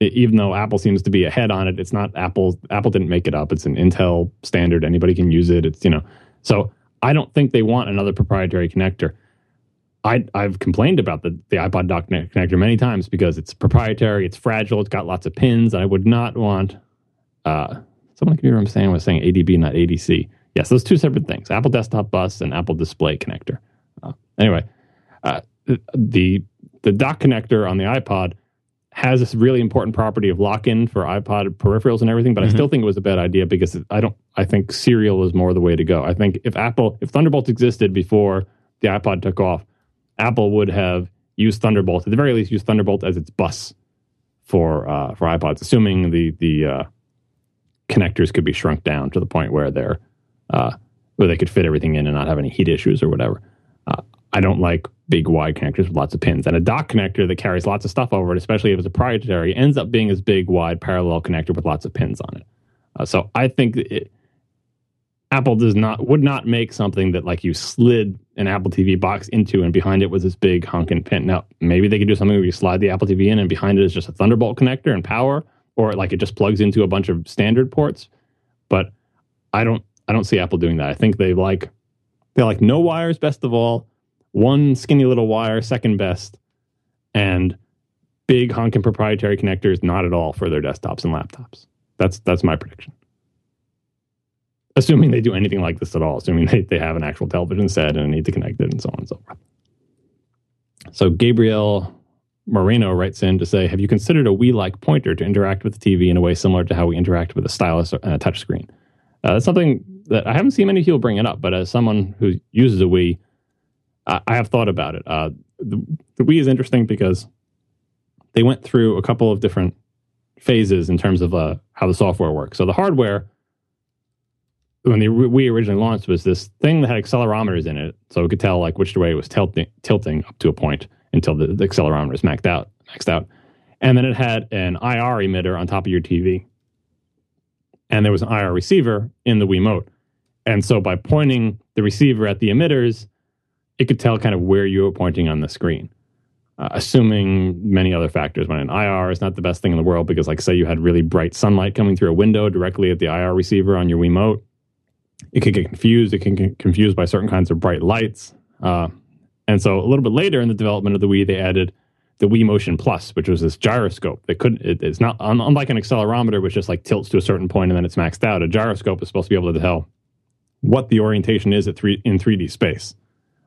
even though Apple seems to be ahead on it, it's not Apple. Apple didn't make it up. It's an Intel standard. Anybody can use it. It's you know. So I don't think they want another proprietary connector. I, I've complained about the, the iPod dock connector many times because it's proprietary, it's fragile, it's got lots of pins. And I would not want. Uh, someone can what I'm saying was saying ADB, not ADC. Yes, those two separate things: Apple Desktop Bus and Apple Display Connector. Uh, anyway, uh, the the dock connector on the iPod has this really important property of lock-in for iPod peripherals and everything, but mm-hmm. I still think it was a bad idea because I don't. I think serial is more the way to go. I think if Apple, if Thunderbolt existed before the iPod took off, Apple would have used Thunderbolt at the very least used Thunderbolt as its bus for uh, for iPods, assuming the the uh, connectors could be shrunk down to the point where they're uh, where they could fit everything in and not have any heat issues or whatever. Uh, I don't like big wide connectors with lots of pins, and a dock connector that carries lots of stuff over it, especially if it's a proprietary, ends up being this big wide parallel connector with lots of pins on it. Uh, so I think it, Apple does not would not make something that like you slid an Apple TV box into and behind it was this big honking pin. Now maybe they could do something where you slide the Apple TV in and behind it is just a Thunderbolt connector and power, or like it just plugs into a bunch of standard ports. But I don't I don't see Apple doing that. I think they like they like no wires best of all, one skinny little wire second best, and big honking proprietary connectors not at all for their desktops and laptops. That's that's my prediction assuming they do anything like this at all, assuming they, they have an actual television set and need to connect it and so on and so forth. So Gabriel Moreno writes in to say, Have you considered a Wii like pointer to interact with the TV in a way similar to how we interact with a stylus and a touchscreen? Uh, that's something that I haven't seen many people bring it up, but as someone who uses a Wii, I, I have thought about it. Uh, the, the Wii is interesting because they went through a couple of different phases in terms of uh, how the software works. So the hardware when the Wii originally launched was this thing that had accelerometers in it, so it could tell like which way it was tilting, tilting up to a point until the, the accelerometer maxed out, maxed out, and then it had an IR emitter on top of your TV, and there was an IR receiver in the Wiimote, and so by pointing the receiver at the emitters, it could tell kind of where you were pointing on the screen. Uh, assuming many other factors. When an IR is not the best thing in the world because, like, say you had really bright sunlight coming through a window directly at the IR receiver on your Wiimote, it can get confused. It can get confused by certain kinds of bright lights. Uh, and so a little bit later in the development of the Wii, they added the Wii Motion Plus, which was this gyroscope that couldn't. It, it's not unlike an accelerometer, which just like tilts to a certain point and then it's maxed out. A gyroscope is supposed to be able to tell what the orientation is at three in 3D space.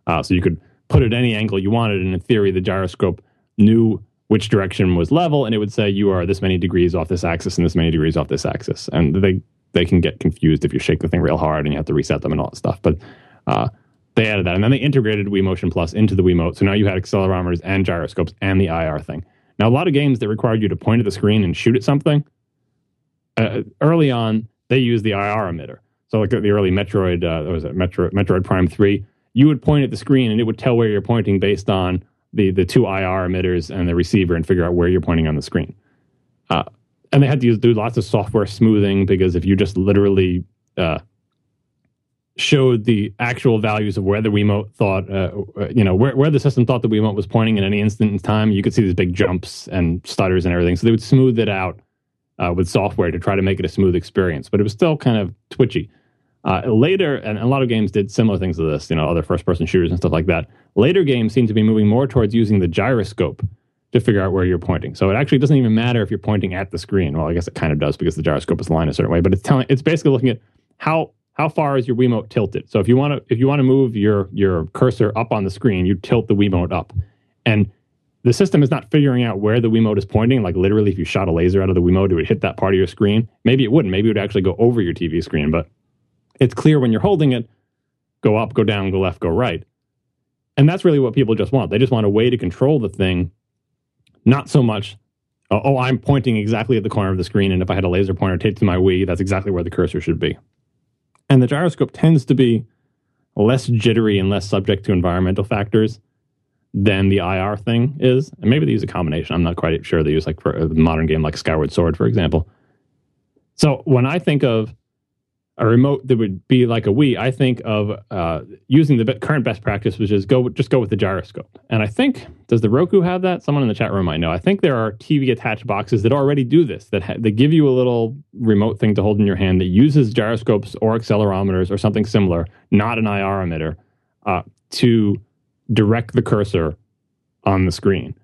Uh, so you could put it any angle you wanted, and in theory, the gyroscope knew which direction was level, and it would say you are this many degrees off this axis and this many degrees off this axis. And they they can get confused if you shake the thing real hard and you have to reset them and all that stuff. But uh, they added that, and then they integrated Wii Motion Plus into the Wiimote. So now you had accelerometers and gyroscopes and the IR thing. Now a lot of games that required you to point at the screen and shoot at something. Uh, early on, they used the IR emitter. So like the early Metroid, uh, was it Metro, Metroid Prime Three? You would point at the screen and it would tell where you're pointing based on the the two IR emitters and the receiver and figure out where you're pointing on the screen. Uh, and they had to use, do lots of software smoothing because if you just literally uh, showed the actual values of where the Wiimote thought, uh, you know, where, where the system thought the Wiimote was pointing in any instant in time, you could see these big jumps and stutters and everything. So they would smooth it out uh, with software to try to make it a smooth experience, but it was still kind of twitchy. Uh, later, and a lot of games did similar things to this, you know, other first person shooters and stuff like that. Later games seem to be moving more towards using the gyroscope to figure out where you're pointing. So it actually doesn't even matter if you're pointing at the screen. Well, I guess it kind of does because the gyroscope is aligned a certain way, but it's telling it's basically looking at how how far is your Wiimote tilted. So if you want to if you want to move your your cursor up on the screen, you tilt the Wiimote up. And the system is not figuring out where the Wiimote is pointing. Like literally, if you shot a laser out of the Wiimote, it would hit that part of your screen. Maybe it wouldn't. Maybe it would actually go over your TV screen. But it's clear when you're holding it, go up, go down, go left, go right. And that's really what people just want. They just want a way to control the thing not so much, oh, oh, I'm pointing exactly at the corner of the screen, and if I had a laser pointer taped to my Wii, that's exactly where the cursor should be. And the gyroscope tends to be less jittery and less subject to environmental factors than the IR thing is. And maybe they use a combination. I'm not quite sure. They use like for a modern game like Skyward Sword, for example. So when I think of a remote that would be like a Wii, I think of uh, using the current best practice, which is go just go with the gyroscope. And I think does the Roku have that? Someone in the chat room might know. I think there are TV attached boxes that already do this. That ha- they give you a little remote thing to hold in your hand that uses gyroscopes or accelerometers or something similar, not an IR emitter, uh, to direct the cursor on the screen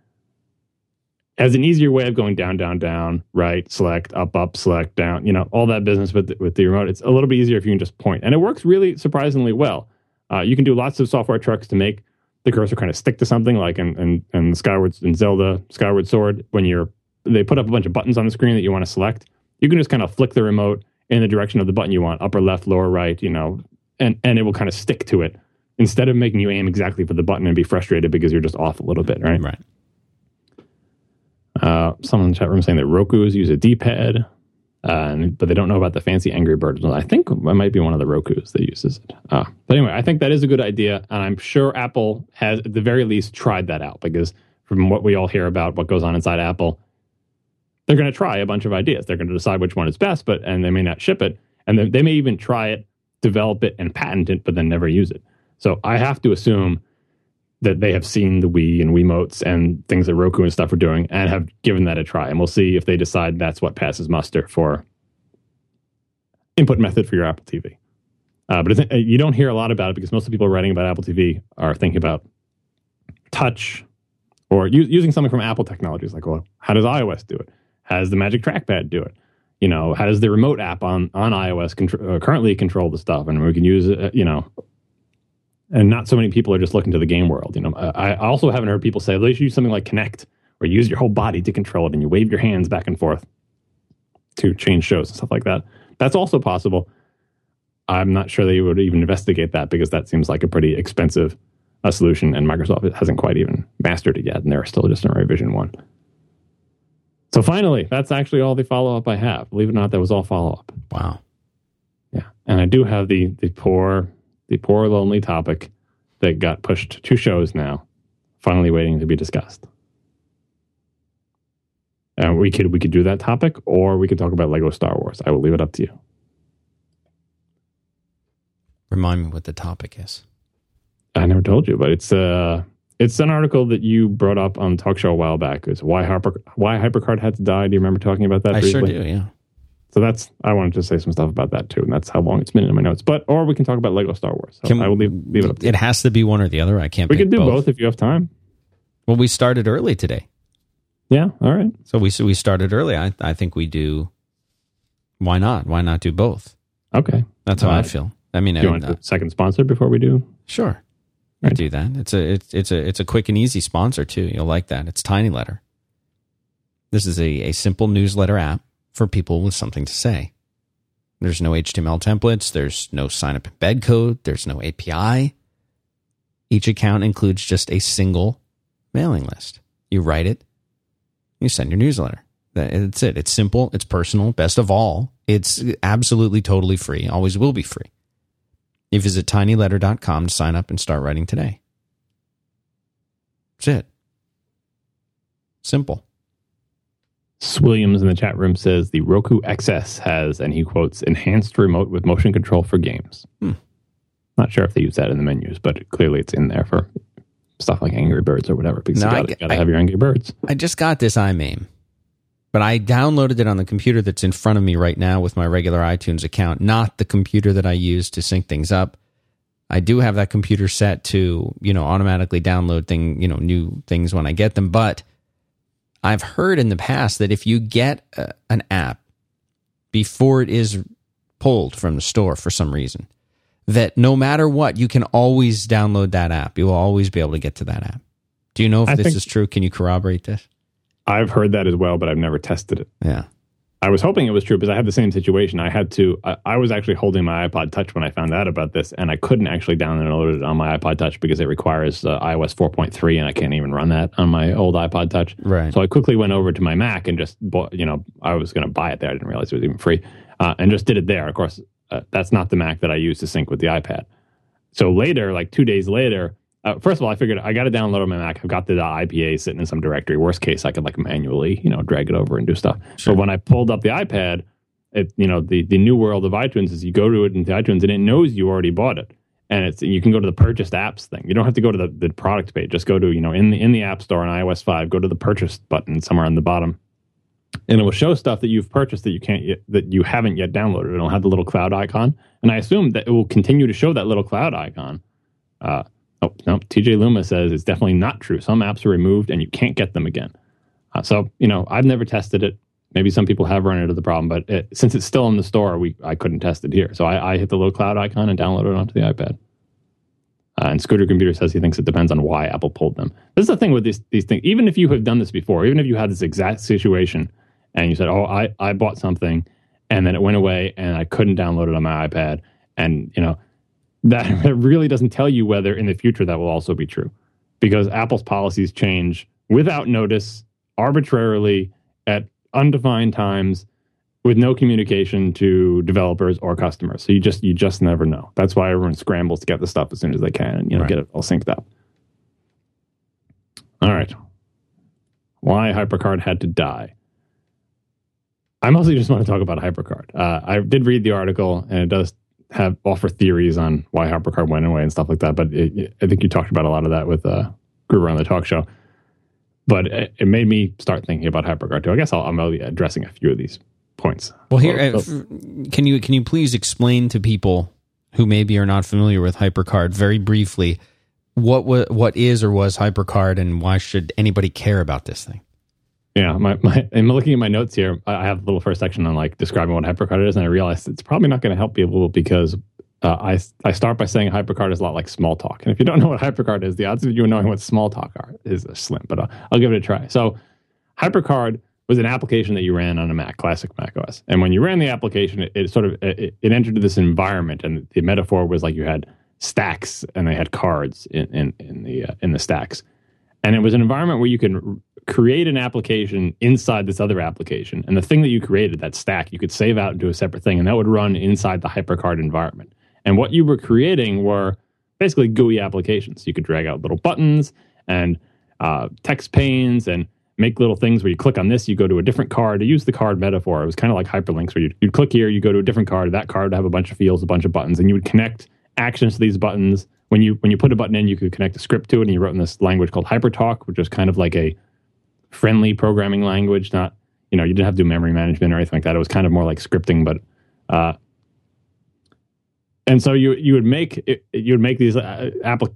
as an easier way of going down, down, down, right, select, up, up, select, down, you know, all that business with the, with the remote. It's a little bit easier if you can just point, and it works really surprisingly well. Uh, you can do lots of software tricks to make the cursor kind of stick to something, like in, in, in Skyward in Zelda Skyward Sword, when you're they put up a bunch of buttons on the screen that you want to select. You can just kind of flick the remote in the direction of the button you want, upper left, lower right, you know, and and it will kind of stick to it instead of making you aim exactly for the button and be frustrated because you're just off a little bit, right? Right. Uh, someone in the chat room saying that Roku's use a D-pad, uh, but they don't know about the fancy Angry Birds. I think it might be one of the Roku's that uses it. Uh, but anyway, I think that is a good idea, and I'm sure Apple has, at the very least, tried that out because from what we all hear about what goes on inside Apple, they're going to try a bunch of ideas. They're going to decide which one is best, but and they may not ship it, and they, they may even try it, develop it, and patent it, but then never use it. So I have to assume that they have seen the Wii and Wiimotes and things that Roku and stuff are doing and have given that a try. And we'll see if they decide that's what passes muster for input method for your Apple TV. Uh, but uh, you don't hear a lot about it because most of the people writing about Apple TV are thinking about touch or u- using something from Apple technologies. Like, well, how does iOS do it? How does the Magic Trackpad do it? You know, how does the remote app on on iOS contr- uh, currently control the stuff? And we can use, uh, you know, and not so many people are just looking to the game world. You know, I also haven't heard people say, let's use something like Kinect, or use your whole body to control it, and you wave your hands back and forth to change shows and stuff like that. That's also possible. I'm not sure they would even investigate that because that seems like a pretty expensive uh, solution, and Microsoft hasn't quite even mastered it yet, and they're still just in revision one. So finally, that's actually all the follow up I have. Believe it or not, that was all follow up. Wow. Yeah, and I do have the the poor the poor lonely topic that got pushed two shows now, finally waiting to be discussed. And we could we could do that topic, or we could talk about Lego Star Wars. I will leave it up to you. Remind me what the topic is. I never told you, but it's uh it's an article that you brought up on talk show a while back. It's why Harper why Hypercard had to die. Do you remember talking about that? I briefly? sure do. Yeah. So that's I wanted to say some stuff about that too, and that's how long it's been in my notes. But or we can talk about Lego Star Wars. So Can- I will leave, leave it up. To you. It has to be one or the other. I can't. We could do both. if you have time. Well, we started early today, Yeah. All right. so we so we started early. I I think we do. Why not? Why not do both? Okay. That's how I Uh, feel. I mean, Do you I- want a second sponsor before we do? Sure. I Right. do that. It's a it's it's a it's a quick and easy sponsor too. You'll like that. It's Tiny Letter. This is a, a simple newsletter app for people with something to say. There's no HTML templates, there's no sign up embed code, there's no API. Each account includes just a single mailing list. You write it, you send your newsletter. That's it. It's simple, it's personal. Best of all, it's absolutely totally free. Always will be free. You visit tinyletter.com to sign up and start writing today. That's it. Simple. Williams in the chat room says the Roku XS has, and he quotes, enhanced remote with motion control for games. Hmm. Not sure if they use that in the menus, but clearly it's in there for stuff like Angry Birds or whatever. Because No, you get- got to I- have your Angry Birds. I just got this iMAME, but I downloaded it on the computer that's in front of me right now with my regular iTunes account, not the computer that I use to sync things up. I do have that computer set to, you know, automatically download thing, you know, new things when I get them, but I've heard in the past that if you get a, an app before it is pulled from the store for some reason, that no matter what, you can always download that app. You will always be able to get to that app. Do you know if I this is true? Can you corroborate this? I've heard that as well, but I've never tested it. Yeah. I was hoping it was true because I had the same situation. I had to, I, I was actually holding my iPod Touch when I found out about this, and I couldn't actually download it on my iPod Touch because it requires uh, iOS 4.3, and I can't even run that on my old iPod Touch. Right. So I quickly went over to my Mac and just bought, you know, I was going to buy it there. I didn't realize it was even free, uh, and just did it there. Of course, uh, that's not the Mac that I use to sync with the iPad. So later, like two days later, uh, first of all, I figured I got to download on my Mac. I've got the IPA sitting in some directory. Worst case, I could like manually, you know, drag it over and do stuff. Sure. But when I pulled up the iPad, it, you know, the, the new world of iTunes is you go to it into iTunes and it knows you already bought it. And it's you can go to the purchased apps thing. You don't have to go to the, the product page. Just go to, you know, in the in the App Store on iOS 5, go to the purchased button somewhere on the bottom. And it will show stuff that you've purchased that you can't yet, that you haven't yet downloaded. It'll have the little cloud icon. And I assume that it will continue to show that little cloud icon. Uh, oh, no, TJ Luma says it's definitely not true. Some apps are removed and you can't get them again. Uh, so, you know, I've never tested it. Maybe some people have run into the problem, but it, since it's still in the store, we I couldn't test it here. So I, I hit the little cloud icon and downloaded it onto the iPad. Uh, and Scooter Computer says he thinks it depends on why Apple pulled them. This is the thing with these these things. Even if you have done this before, even if you had this exact situation and you said, "Oh, I I bought something," and then it went away and I couldn't download it on my iPad, and you know that really doesn't tell you whether in the future that will also be true, because Apple's policies change without notice, arbitrarily at undefined times with no communication to developers or customers. So you just you just never know. That's why everyone scrambles to get the stuff as soon as they can and you know right. get it all synced up. All right. Why HyperCard had to die. I mostly just want to talk about HyperCard. Uh, I did read the article and it does have offer theories on why HyperCard went away and stuff like that. But it, it, I think you talked about a lot of that with uh, Gruber on the talk show but it, it, made me start thinking about HyperCard too. I guess I'll, I'm addressing a few of these points. Well, here, uh, can you can you please explain to people who maybe are not familiar with HyperCard very briefly what what is or was HyperCard and why should anybody care about this thing? Yeah, my, my I'm looking at my notes here. I have a little first section on like describing what HyperCard is, and I realized it's probably not going to help people because uh, I I start by saying HyperCard is a lot like Smalltalk, and if you don't know what HyperCard is, the odds of you knowing what Smalltalk are is slim. But uh, I'll give it a try. So, HyperCard was an application that you ran on a Mac, classic Mac OS, and when you ran the application, it, it sort of it, it, entered this environment, and the metaphor was like you had stacks and they had cards in in, in the uh, in the stacks, and it was an environment where you can create an application inside this other application, and the thing that you created, that stack, you could save out into a separate thing, and that would run inside the HyperCard environment. And what you were creating were basically GUI applications. You could drag out little buttons and uh, text panes and make little things where you click on this, you go to a different card. To use the card metaphor, it was kind of like hyperlinks where you'd, you'd click here, you go to a different card. That card would have a bunch of fields, a bunch of buttons, and you would connect actions to these buttons. When you when you put a button in, you could connect a script to it, and you wrote in this language called HyperTalk, which is kind of like a friendly programming language. Not you know you didn't have to do memory management or anything like that. It was kind of more like scripting, but uh, and so you you would make you would make these uh,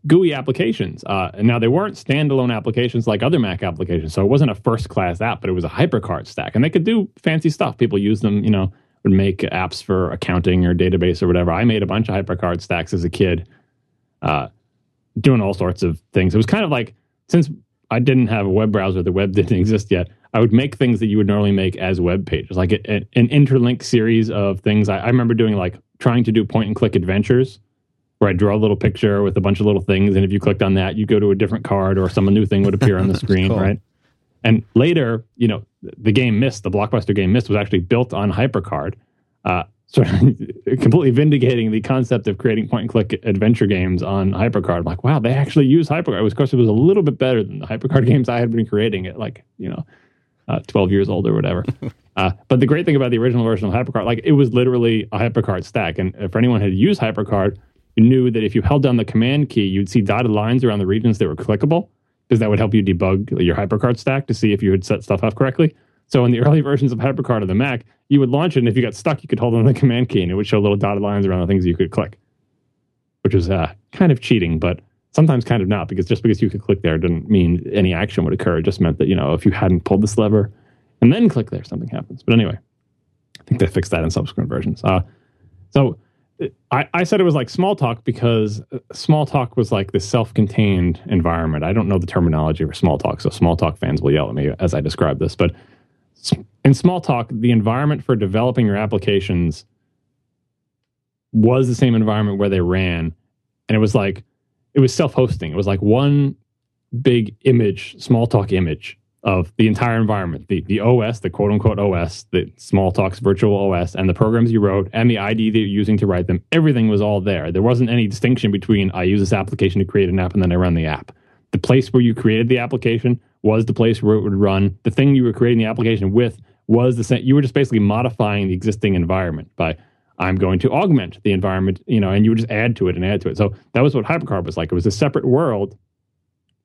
GUI applications. Uh, and now they weren't standalone applications like other Mac applications, so it wasn't a first class app, but it was a HyperCard stack, and they could do fancy stuff. People use them, you know, would make apps for accounting or database or whatever. I made a bunch of HyperCard stacks as a kid, uh, doing all sorts of things. It was kind of like since I didn't have a web browser, the web didn't exist yet. I would make things that you would normally make as web pages, like a, a, an interlink series of things. I, I remember doing like trying to do point and click adventures where I draw a little picture with a bunch of little things, and if you clicked on that, you go to a different card or some new thing would appear on the screen, cool. right? And later, you know, the game Myst, the blockbuster game Myst, was actually built on HyperCard, uh, sort of completely vindicating the concept of creating point and click adventure games on HyperCard. I'm like, wow, they actually use HyperCard. Of course, it was a little bit better than the HyperCard games I had been creating at like, you know, uh, 12 years old or whatever. uh, but the great thing about the original version of HyperCard, like it was literally a HyperCard stack. And if anyone had used HyperCard, you knew that if you held down the command key, you'd see dotted lines around the regions that were clickable because that would help you debug your HyperCard stack to see if you had set stuff up correctly. So in the early versions of HyperCard on the Mac, you would launch it, and if you got stuck, you could hold on the command key, and it would show little dotted lines around the things you could click, which was uh, kind of cheating, but sometimes kind of not, because just because you could click there didn't mean any action would occur. It just meant that you know if you hadn't pulled this lever and then click there, something happens. But anyway, I think they fixed that in subsequent versions. Uh, so I, I said it was like Smalltalk because uh, Smalltalk was like this self-contained environment. I don't know the terminology for Smalltalk, so Smalltalk fans will yell at me as I describe this. But in Smalltalk, the environment for developing your applications was the same environment where they ran, and it was like it was self-hosting. It was like one big image, Smalltalk image of the entire environment, the, the OS, the quote unquote OS, the Smalltalk's virtual OS, and the programs you wrote and the ID that you're using to write them, everything was all there. There wasn't any distinction between I use this application to create an app and then I run the app. The place where you created the application was the place where it would run. The thing you were creating the application with was the same. You were just basically modifying the existing environment by I'm going to augment the environment, you know, and you would just add to it and add to it. So that was what HyperCard was like. It was a separate world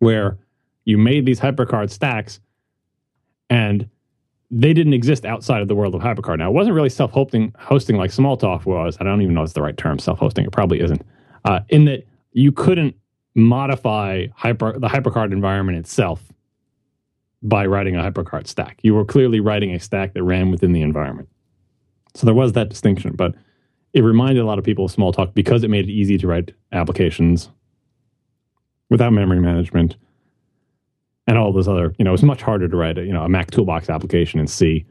where you made these HyperCard stacks and they didn't exist outside of the world of HyperCard. Now, it wasn't really self hosting like Smalltalk was. I don't even know if it's the right term, self hosting. It probably isn't. Uh, in that you couldn't modify hyper, the HyperCard environment itself by writing a HyperCard stack. You were clearly writing a stack that ran within the environment. So there was that distinction, but it reminded a lot of people of Smalltalk because it made it easy to write applications without memory management and all those other, you know, it was much harder to write a, you know, a Mac toolbox application in C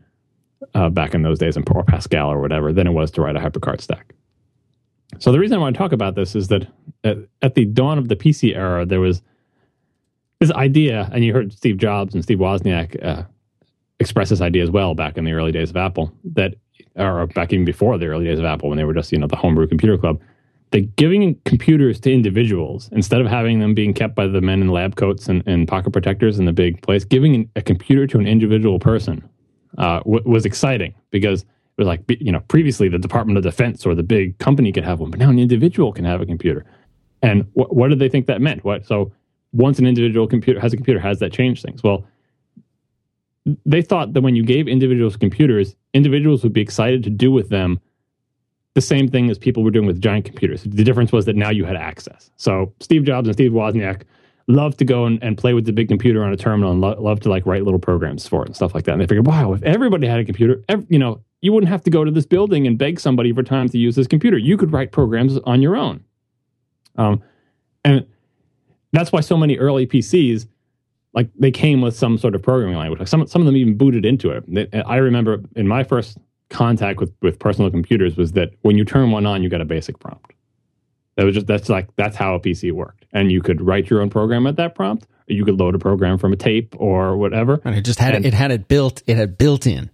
uh, back in those days in Pascal or whatever than it was to write a HyperCard stack. So the reason I want to talk about this is that at, at the dawn of the PC era, there was this idea, and you heard Steve Jobs and Steve Wozniak uh, express this idea as well back in the early days of Apple, that or back even before the early days of Apple when they were just you know the homebrew computer club, that giving computers to individuals instead of having them being kept by the men in lab coats and, and pocket protectors in the big place, giving a computer to an individual person uh, w- was exciting because it was like you know previously the Department of Defense or the big company could have one, but now an individual can have a computer. And wh- what did they think that meant? What so once an individual computer has a computer, has that changed things? Well, they thought that when you gave individuals computers, individuals would be excited to do with them the same thing as people were doing with giant computers. The difference was that now you had access. So Steve Jobs and Steve Wozniak loved to go and, and play with the big computer on a terminal and lo- loved to like write little programs for it and stuff like that. And they figured, wow, if everybody had a computer, every, you know, you wouldn't have to go to this building and beg somebody for time to use this computer. You could write programs on your own. Um, and that's why so many early PCs, like they came with some sort of programming language. Like some some of them even booted into it. I remember in my first contact with with personal computers was that when you turn one on, you get a basic prompt. That was just that's like that's how a PC worked, and you could write your own program at that prompt, or you could load a program from a tape or whatever. And it just had and, it had it built. It had built in.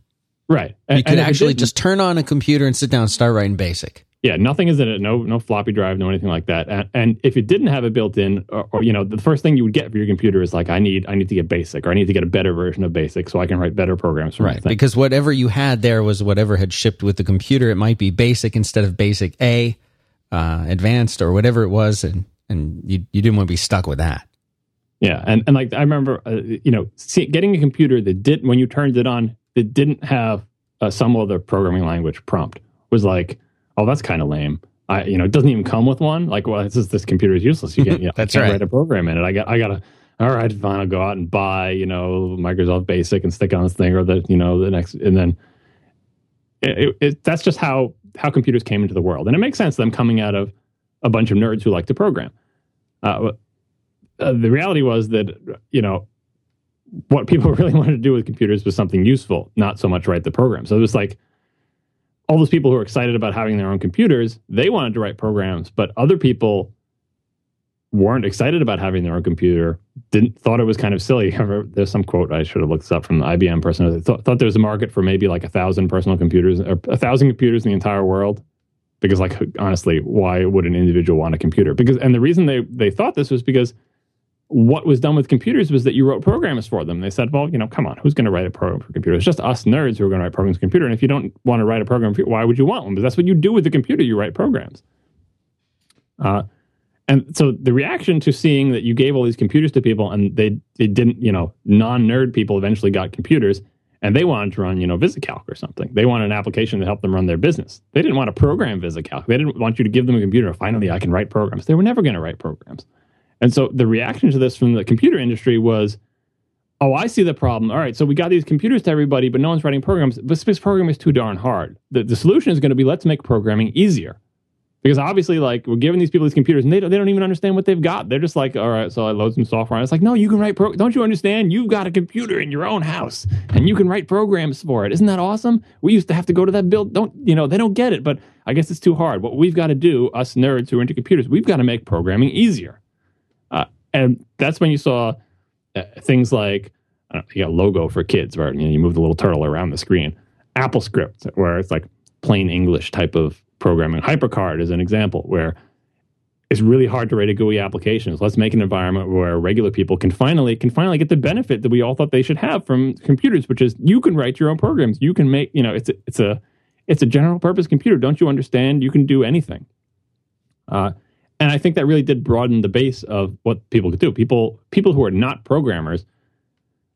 Right. You could actually just turn on a computer and sit down and start writing BASIC. Yeah, nothing is in it. No, no floppy drive, no anything like that. And, and if it didn't have it built in, or, or, you know, the first thing you would get for your computer is like, I need, I need to get BASIC, or I need to get a better version of BASIC so I can write better programs. For right, because whatever you had there was whatever had shipped with the computer. It might be BASIC instead of BASICA, uh, advanced, or whatever it was, and and you you didn't want to be stuck with that. Yeah, and and like I remember, uh, you know, see, getting a computer that didn't when you turned it on, that didn't have uh, some other programming language prompt was like, oh, that's kind of lame I, you know, it doesn't even come with one. Like, well, this is this computer is useless. You can't, you know, That's can't right. write a program in it. I got, I gotta, all right, fine. I'll go out and buy, you know, Microsoft Basic and stick on this thing or the, you know, the next, and then it, it, it, that's just how how computers came into the world, and it makes sense them coming out of a bunch of nerds who like to program. Uh, uh, the reality was that you know what people really wanted to do with computers was something useful, not so much write the program. So it was like all those people who are excited about having their own computers, they wanted to write programs, but other people weren't excited about having their own computer. Didn't thought it was kind of silly. There's some quote I should have looked up from the IBM person. Thought, thought there was a market for maybe like a thousand personal computers or a thousand computers in the entire world. Because like honestly, why would an individual want a computer? Because and the reason they they thought this was because what was done with computers was that you wrote programs for them. They said, well, you know, come on, who's going to write a program for computers? Just us nerds who are going to write programs for computer. And if you don't want to write a program, why would you want one? Because that's what you do with the computer. You write programs. Uh, and so the reaction to seeing that you gave all these computers to people and they, they didn't, you know, non-nerd people eventually got computers and they wanted to run, you know, VisiCalc or something. They wanted an application to help them run their business. They didn't want to program VisiCalc. They didn't want you to give them a computer. Finally, I can write programs. They were never going to write programs. And so the reaction to this from the computer industry was, oh, I see the problem. All right, so we got these computers to everybody, but no one's writing programs. This, this program is too darn hard. The, the solution is going to be let's make programming easier. Because obviously, like, we're giving these people these computers and they don't, they don't even understand what they've got. They're just like, all right, so I load some software. And it's like, no, you can write, pro- don't you understand? You've got a computer in your own house and you can write programs for it. Isn't that awesome? We used to have to go to that build. Don't, you know, they don't get it, but I guess it's too hard. What we've got to do, us nerds who are into computers, we've got to make programming easier and that's when you saw uh, things like know, you got logo for kids where you, know, you move the little turtle around the screen. AppleScript, where it's like plain English type of programming. HyperCard is an example where it's really hard to write a GUI applications. Let's make an environment where regular people can finally can finally get the benefit that we all thought they should have from computers, which is you can write your own programs. You can make, you know, it's a, it's a it's a general purpose computer. Don't you understand? You can do anything. Uh, and I think that really did broaden the base of what people could do. People people who are not programmers,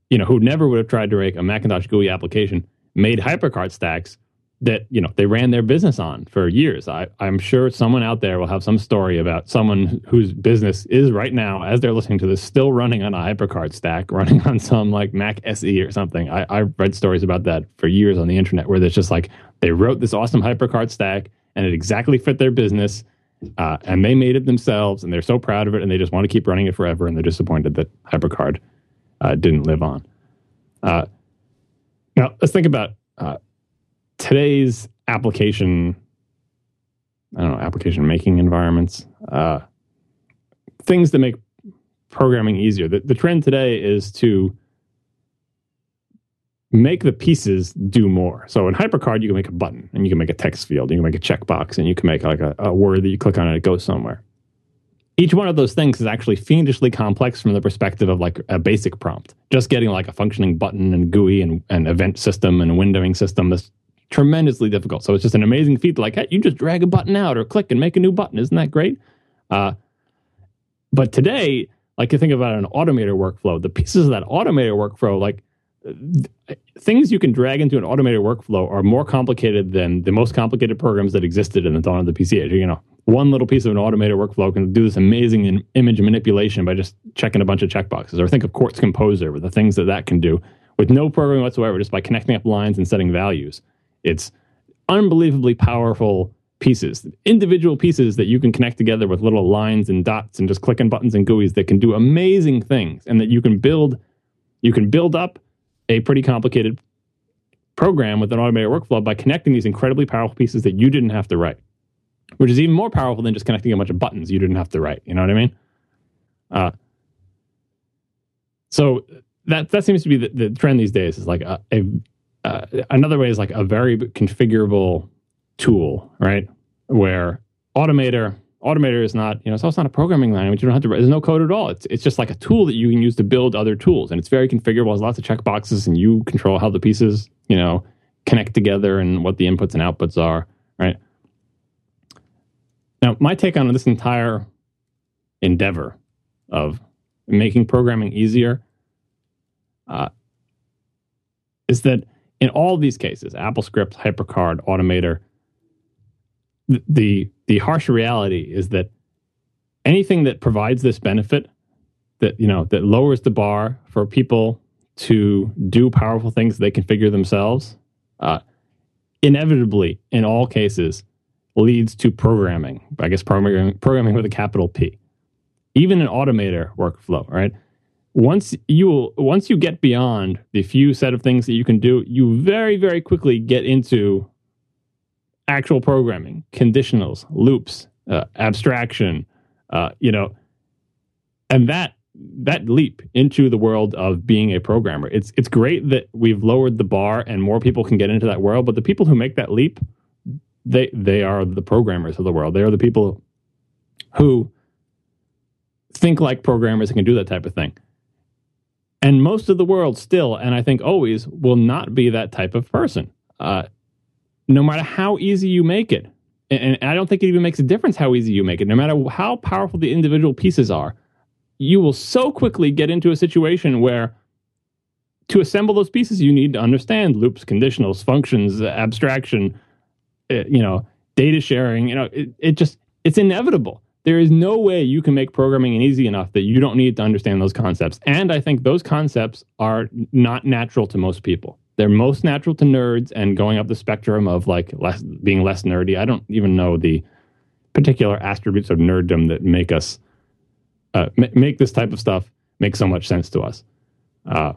you know, who never would have tried to make a Macintosh GUI application, made HyperCard stacks that you know they ran their business on for years. I, I'm sure someone out there will have some story about someone whose business is right now, as they're listening to this, still running on a HyperCard stack, running on some like Mac SE or something. I, I've read stories about that for years on the internet, where there's just like they wrote this awesome HyperCard stack and it exactly fit their business, uh, and they made it themselves, and they're so proud of it, and they just want to keep running it forever, and they're disappointed that HyperCard uh, didn't live on. Uh, now let's think about uh, today's application, I don't know, application making environments, uh, things that make programming easier. The, the trend today is to make the pieces do more. So in HyperCard, you can make a button and you can make a text field, you can make a checkbox, and you can make like a, a word that you click on and it goes somewhere. Each one of those things is actually fiendishly complex from the perspective of like a basic prompt. Just getting like a functioning button and GUI and an event system and a windowing system is tremendously difficult. So it's just an amazing feat. Like, hey, you just drag a button out or click and make a new button. Isn't that great? Uh, but today, like you think about an automator workflow, the pieces of that automator workflow, like things you can drag into an automated workflow are more complicated than the most complicated programs that existed in the dawn of the PC age. You know, one little piece of an automated workflow can do this amazing image manipulation by just checking a bunch of checkboxes. Or think of Quartz Composer with the things that that can do with no programming whatsoever, just by connecting up lines and setting values. It's unbelievably powerful pieces, individual pieces that you can connect together with little lines and dots and just clicking buttons and GUIs that can do amazing things and that you can build you can build up a pretty complicated program with an automated workflow by connecting these incredibly powerful pieces that you didn't have to write, which is even more powerful than just connecting a bunch of buttons you didn't have to write. You know what I mean? Uh, so that that seems to be the, the trend these days is like a, a uh, another way is like a very configurable tool, right? Where Automator Automator is not, you know, it's not a programming language. You don't have to. There's no code at all. It's it's just like a tool that you can use to build other tools, and it's very configurable. Has lots of checkboxes, and you control how the pieces, you know, connect together and what the inputs and outputs are, right? Now, my take on this entire endeavor of making programming easier uh, is that in all these cases, AppleScript, HyperCard, Automator, the, the the harsh reality is that anything that provides this benefit, that you know, that lowers the bar for people to do powerful things they configure themselves, uh, inevitably, in all cases, leads to programming. I guess programming, programming with a capital P. Even an automator workflow, right? once you once you get beyond the few set of things that you can do, you very very quickly get into actual programming, conditionals, loops, uh, abstraction, uh, you know, and that that leap into the world of being a programmer. It's it's great that we've lowered the bar and more people can get into that world, but the people who make that leap, they they are the programmers of the world. They are the people who think like programmers and can do that type of thing. And most of the world still, and I think always, will not be that type of person, uh, no matter how easy you make it. And, I don't think it even makes a difference how easy you make it. No matter how powerful the individual pieces are, you will so quickly get into a situation where to assemble those pieces, you need to understand loops, conditionals, functions, abstraction, uh, you know, data sharing. You know, it, it just it's inevitable there is no way you can make programming easy enough that you don't need to understand those concepts. And I think those concepts are not natural to most people. They're most natural to nerds and going up the spectrum of like less being less nerdy. I don't even know the particular attributes of nerddom that make us uh, make this type of stuff make so much sense to us. Uh,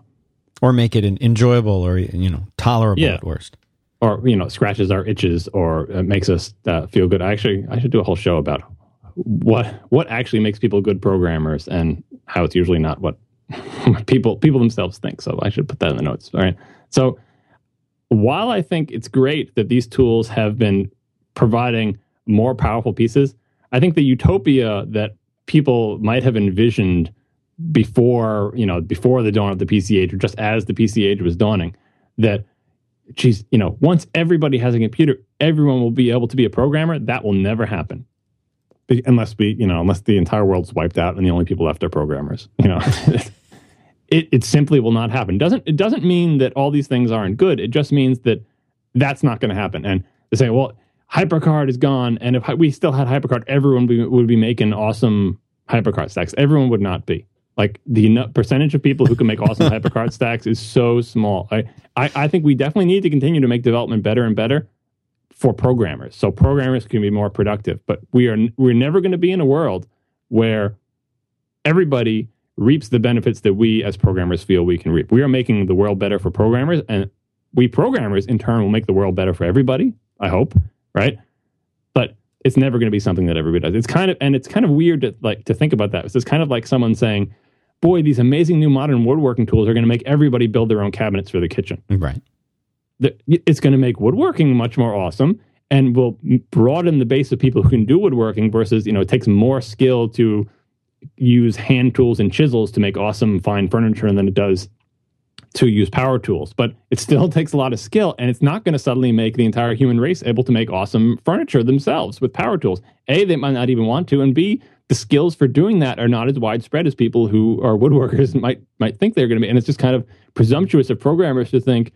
or make it enjoyable or you know tolerable yeah. at worst or you know scratches our itches or uh, makes us uh, feel good. I actually I should do a whole show about what what actually makes people good programmers and how it's usually not what people people themselves think. So I should put that in the notes. All right. So while I think it's great that these tools have been providing more powerful pieces, I think the utopia that people might have envisioned before, you know, before the dawn of the PC age, or just as the PC age was dawning, that geez, you know, once everybody has a computer, everyone will be able to be a programmer. That will never happen. Unless we, you know, unless the entire world's wiped out and the only people left are programmers. You know, it, it simply will not happen. Doesn't it doesn't mean that all these things aren't good. It just means that that's not going to happen. And they say, well, HyperCard is gone, and if we still had HyperCard, everyone would be, would be making awesome HyperCard stacks. Everyone would not be. Like the percentage of people who can make awesome HyperCard stacks is so small. I, I, I think we definitely need to continue to make development better and better for programmers, so programmers can be more productive. But we are we're never going to be in a world where everybody reaps the benefits that we as programmers feel we can reap. We are making the world better for programmers, and we programmers in turn will make the world better for everybody. I hope, right? But it's never going to be something that everybody does. It's kind of and it's kind of weird to like to think about that. It's just kind of like someone saying, "Boy, these amazing new modern woodworking tools are going to make everybody build their own cabinets for the kitchen." Right. It's going to make woodworking much more awesome and will broaden the base of people who can do woodworking versus you know it takes more skill to use hand tools and chisels to make awesome fine furniture than it does to use power tools. But it still takes a lot of skill, and it's not going to suddenly make the entire human race able to make awesome furniture themselves with power tools. A, they might not even want to, and B, the skills for doing that are not as widespread as people who are woodworkers might might think they're going to be. And it's just kind of presumptuous of programmers to think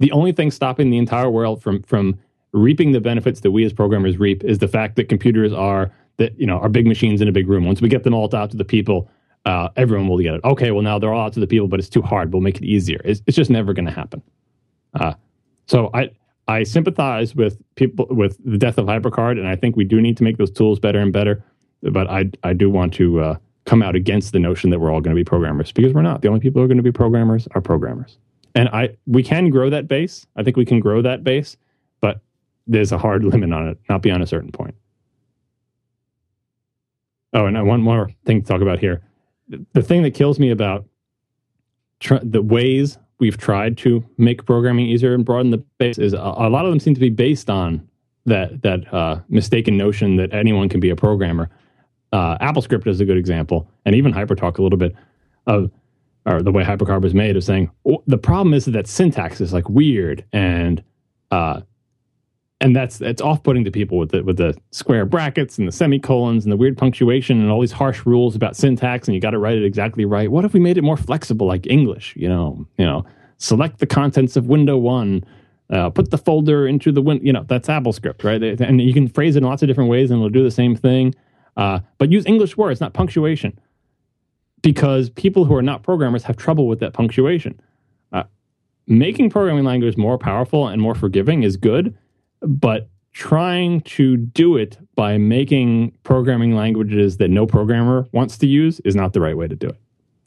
the only thing stopping the entire world from from reaping the benefits that we as programmers reap is the fact that computers are that you know are big machines in a big room. Once we get them all out to the people, uh, everyone will get it. Okay, well now they're all out to the people, but it's too hard. We'll make it easier. It's, it's just never going to happen. Uh, so I I sympathize with people with the death of HyperCard, and I think we do need to make those tools better and better. But I I do want to uh, come out against the notion that we're all going to be programmers because we're not. The only people who are going to be programmers are programmers. And I we can grow that base. I think we can grow that base, but there's a hard limit on it, not beyond a certain point. Oh, and one more thing to talk about here. The thing that kills me about tr- the ways we've tried to make programming easier and broaden the base is a, a lot of them seem to be based on that that uh, mistaken notion that anyone can be a programmer. Uh, AppleScript is a good example, and even HyperTalk a little bit of or the way HyperCard was made of saying oh, the problem is that syntax is like weird and uh, and that's it's off-putting to people with the with the square brackets and the semicolons and the weird punctuation and all these harsh rules about syntax and you got to write it exactly right. What if we made it more flexible, like English? You know, you know, select the contents of window one, uh, put the folder into the window. You know, that's AppleScript, right? And you can phrase it in lots of different ways and it'll do the same thing. Uh, but use English words, not punctuation, because people who are not programmers have trouble with that punctuation. Uh, making programming language more powerful and more forgiving is good but trying to do it by making programming languages that no programmer wants to use is not the right way to do it.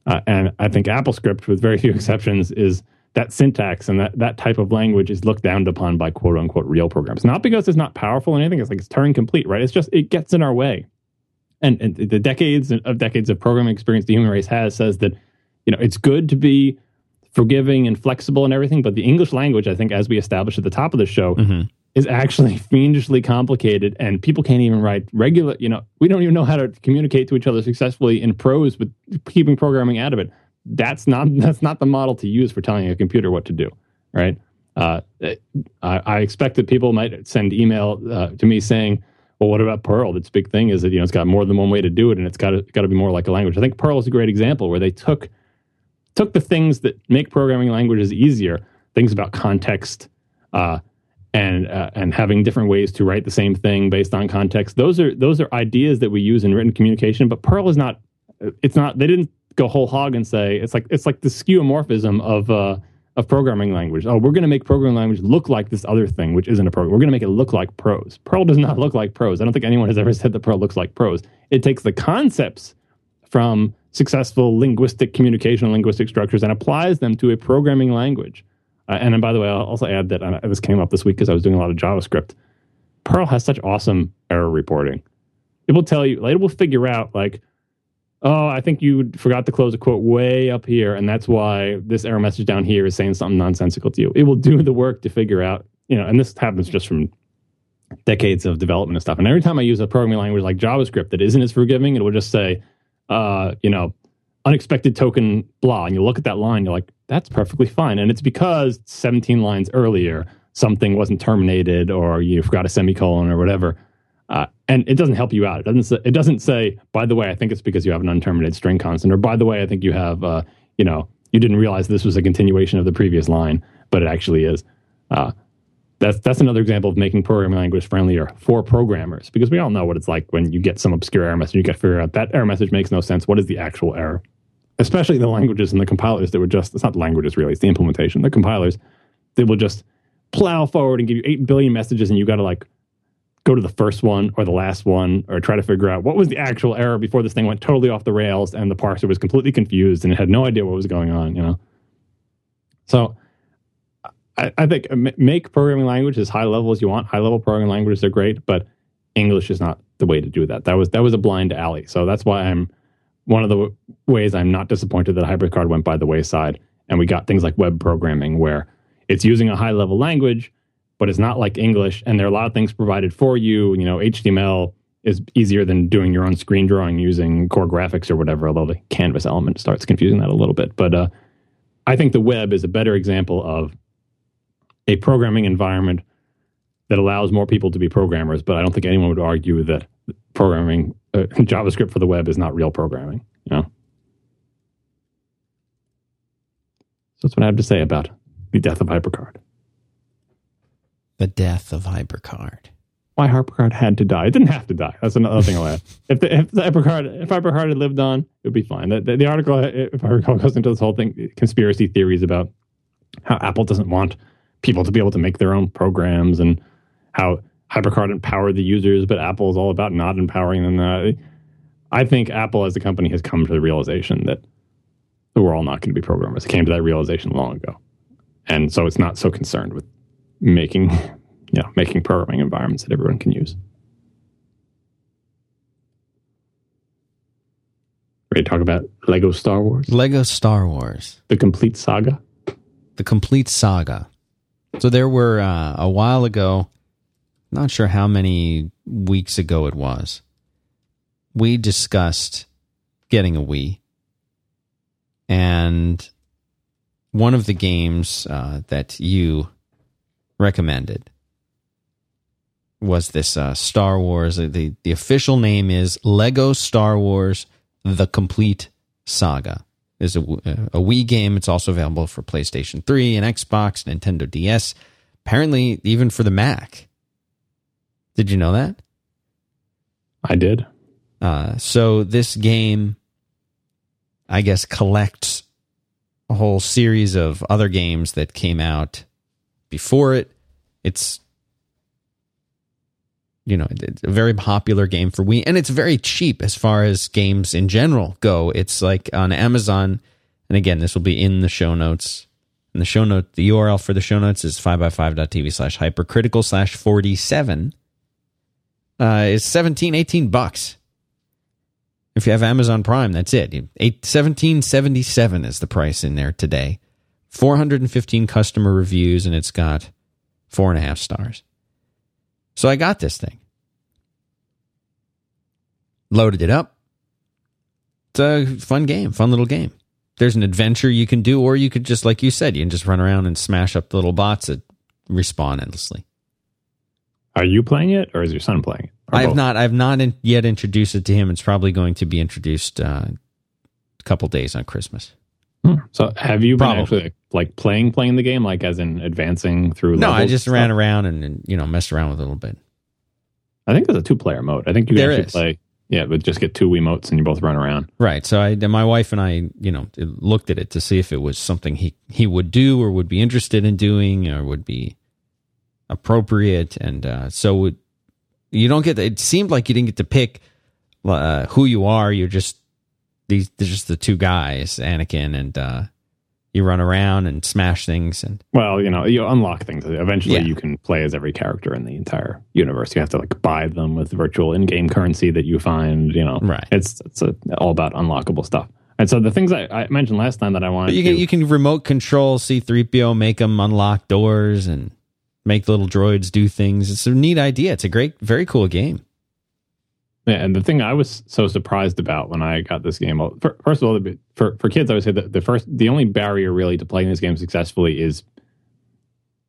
Uh, and I think AppleScript, with very few exceptions, is that syntax and that, that type of language is looked down upon by quote unquote real programs. Not because it's not powerful or anything, it's like it's Turing complete, right? It's just, it gets in our way. And, and the decades of decades of programming experience the human race has says that, you know, it's good to be forgiving and flexible and everything, but the English language, I think, as we established at the top of the show, mm-hmm is actually fiendishly complicated and people can't even write regular you know we don't even know how to communicate to each other successfully in prose with keeping programming out of it. That's not that's not the model to use for telling a computer what to do right? Uh, I, I, expect that people might send email uh, to me saying well what about perl? Its big thing is that you know it's got more than one way to do it and it's got to, got to be more like a language. I think perl is a great example where they took took the things that make programming languages easier things about context uh, and uh, and having different ways to write the same thing based on context. Those are those are ideas that we use in written communication. But Perl is not. It's not. They didn't go whole hog and say it's like it's like the skeuomorphism of uh, of programming language. Oh, we're going to make programming language look like this other thing, which isn't a program. We're going to make it look like prose. Perl does not look like prose. I don't think anyone has ever said that Perl looks like prose. It takes the concepts from successful linguistic communication, linguistic structures, and applies them to a programming language. Uh, and then, by the way, I'll also add that uh, this came up this week because I was doing a lot of JavaScript. Perl has such awesome error reporting. It will tell you, like, it will figure out, like, oh, I think you forgot to close a quote way up here, and that's why this error message down here is saying something nonsensical to you. It will do the work to figure out, you know, and this happens just from decades of development and stuff. And every time I use a programming language like JavaScript that isn't as forgiving, it will just say, uh, you know, unexpected token blah. And you look at that line, you're like, that's perfectly fine. And it's because 17 lines earlier, something wasn't terminated or you forgot a semicolon or whatever. Uh, and it doesn't help you out. It doesn't. Say, it doesn't say. By the way, I think it's because you have an unterminated string constant. Or by the way, I think you have. Uh, you know, you didn't realize this was a continuation of the previous line, but it actually is. Uh, that's that's another example of making programming language friendlier for programmers because we all know what it's like when you get some obscure error message. You got to figure out that error message makes no sense. What is the actual error? Especially the languages and the compilers that were just. It's not the languages really. It's the implementation. The compilers they will just plow forward and give you eight billion messages, and you got to like go to the first one or the last one or try to figure out what was the actual error before this thing went totally off the rails and the parser was completely confused and it had no idea what was going on, you know? So I, I think make programming language as high level as you want. High level programming languages are great, but English is not the way to do that. That was that was a blind alley. So that's why I'm one of the ways I'm not disappointed that HyperCard went by the wayside and we got things like web programming where it's using a high level language but it's not like English. And there are a lot of things provided for you. You know, HTML is easier than doing your own screen drawing using core graphics or whatever, although the canvas element starts confusing that a little bit. But uh, I think the web is a better example of a programming environment that allows more people to be programmers. But I don't think anyone would argue that programming uh, JavaScript for the web is not real programming. You know, so that's what I have to say about the death of HyperCard the death of HyperCard. Why HyperCard had to die? It didn't have to die. That's another thing I'll add. If the, if the HyperCard if HyperCard had lived on, it would be fine. The, the, the article, if I recall, goes into this whole thing, conspiracy theories about how Apple doesn't want people to be able to make their own programs and how HyperCard empowered the users, but Apple is all about not empowering them. Uh, I think Apple as a company has come to the realization that we're all not going to be programmers. It came to that realization long ago. And so it's not so concerned with making you know making programming environments that everyone can use. Ready to talk about Lego Star Wars? Lego Star Wars, the complete saga. The complete saga. So there were uh, a while ago, not sure how many weeks ago it was. We discussed getting a Wii, and one of the games uh, that you recommended was this uh, Star Wars. The the official name is Lego Star Wars: The Complete Saga. Is a, a Wii game. It's also available for PlayStation 3 and Xbox, Nintendo DS. Apparently, even for the Mac. Did you know that? I did. Uh, so this game, I guess, collects a whole series of other games that came out before it. It's you know, it's a very popular game for Wii, and it's very cheap as far as games in general go. It's like on Amazon, and again, this will be in the show notes. In the show note, the URL for the show notes is 5by5.tv slash hypercritical slash 47. Uh, it's 17, 18 bucks. If you have Amazon Prime, that's it. 1777 is the price in there today. 415 customer reviews, and it's got four and a half stars. So I got this thing, loaded it up. It's a fun game, fun little game. There's an adventure you can do, or you could just, like you said, you can just run around and smash up the little bots that respawn endlessly. Are you playing it, or is your son playing it? I have not. I've not in, yet introduced it to him. It's probably going to be introduced uh, a couple days on Christmas. Hmm. So have you been Probably. actually like playing playing the game, like as in advancing through? No, I just ran around and, and, you know messed around with it a little bit. I think there's a two player mode. I think you there actually is. play. Yeah, but just get two Wiimotes and you both run around. Right. So I, my wife and I, you know, looked at it to see if it was something he he would do or would be interested in doing or would be appropriate. And uh, so you don't get. It seemed like you didn't get to pick uh, who you are. You're just these they're just the two guys, Anakin and uh, you run around and smash things and Well, you know, you unlock things. Eventually, Yeah. you can play as every character in the entire universe. You have to like buy them with virtual in-game currency that you find. You know, Right. It's it's a, all about unlockable stuff. And so the things I, I mentioned last time that I wanted But you to can you can remote control C3PO, make them unlock doors and make little droids do things. It's a neat idea. It's a great, very cool game. Yeah, and the thing I was so surprised about when I got this game, well, fir- first of all, for for kids, I would say that the first, the only barrier really to playing this game successfully is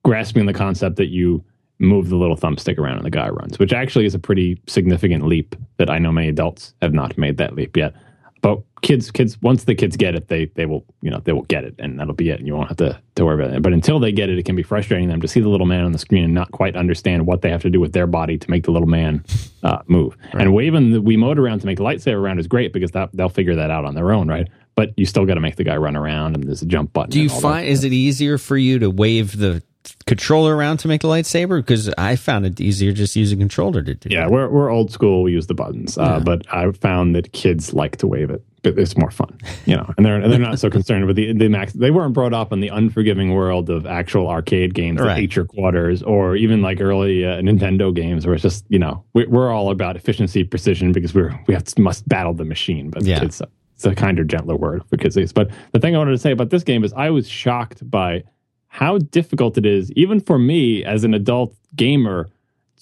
grasping the concept that you move the little thumbstick around and the guy runs, which actually is a pretty significant leap that I know many adults have not made that leap yet. But kids, kids, once the kids get it, they they will, you know, they will get it, and that'll be it, and you won't have to to worry about it. But until they get it, it can be frustrating them to see the little man on the screen and not quite understand what they have to do with their body to make the little man uh, move. And waving the Wiimote around to make the lightsaber around is great because that they'll figure that out on their own, right? But you still got to make the guy run around, and there's a jump button. Do you and all that. find is it easier for you to wave the controller around to make the lightsaber? Because I found it easier just using a controller to do. Yeah, it. we're we're old school. We use the buttons, uh, Yeah. but I found that kids like to wave it. But it's more fun, you know, and they're they're not so concerned with the the max. They weren't brought up in the unforgiving world of actual arcade games Right. ate your quarters, or even like early uh, Nintendo games, where it's just you know we, we're all about efficiency, precision, because we're we have to, must battle the machine. But Yeah. it's a, it's a kinder, gentler word for kids. But the thing I wanted to say about this game is I was shocked by how difficult it is, even for me as an adult gamer,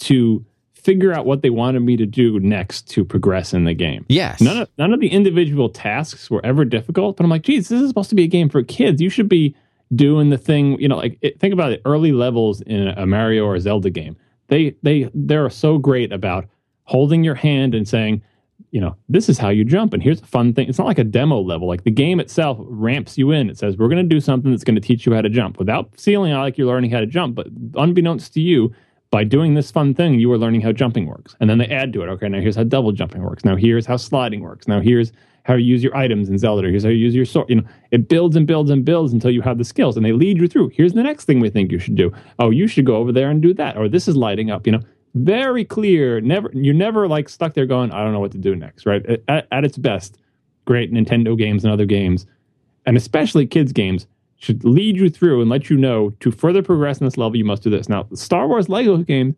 to figure out what they wanted me to do next to progress in the game. Yes. None of none of the individual tasks were ever difficult, but I'm like, geez, this is supposed to be a game for kids. You should be doing the thing, you know, like it, think about it. Early levels in a Mario or a Zelda game, they they they're so great about holding your hand and saying, you know, this is how you jump, and here's a fun thing. It's not like a demo level. Like the game itself ramps you in. It says we're going to do something that's going to teach you how to jump without feeling like you're learning how to jump, but unbeknownst to you, by doing this fun thing, you are learning how jumping works. And then they add to it. Okay, now here's how double jumping works. Now here's how sliding works. Now here's how you use your items in Zelda. Here's how you use your sword. You know, it builds and builds and builds until you have the skills, and they lead you through. Here's the next thing we think you should do. Oh, you should go over there and do that. Or this is lighting up. You know, very clear. Never, you're never like stuck there going, I don't know what to do next. Right? At, at its best, great Nintendo games and other games, and especially kids games should lead you through and let you know to further progress in this level, you must do this. Now, the Star Wars Lego game,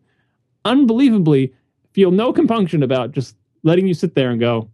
unbelievably, feel no compunction about just letting you sit there and go,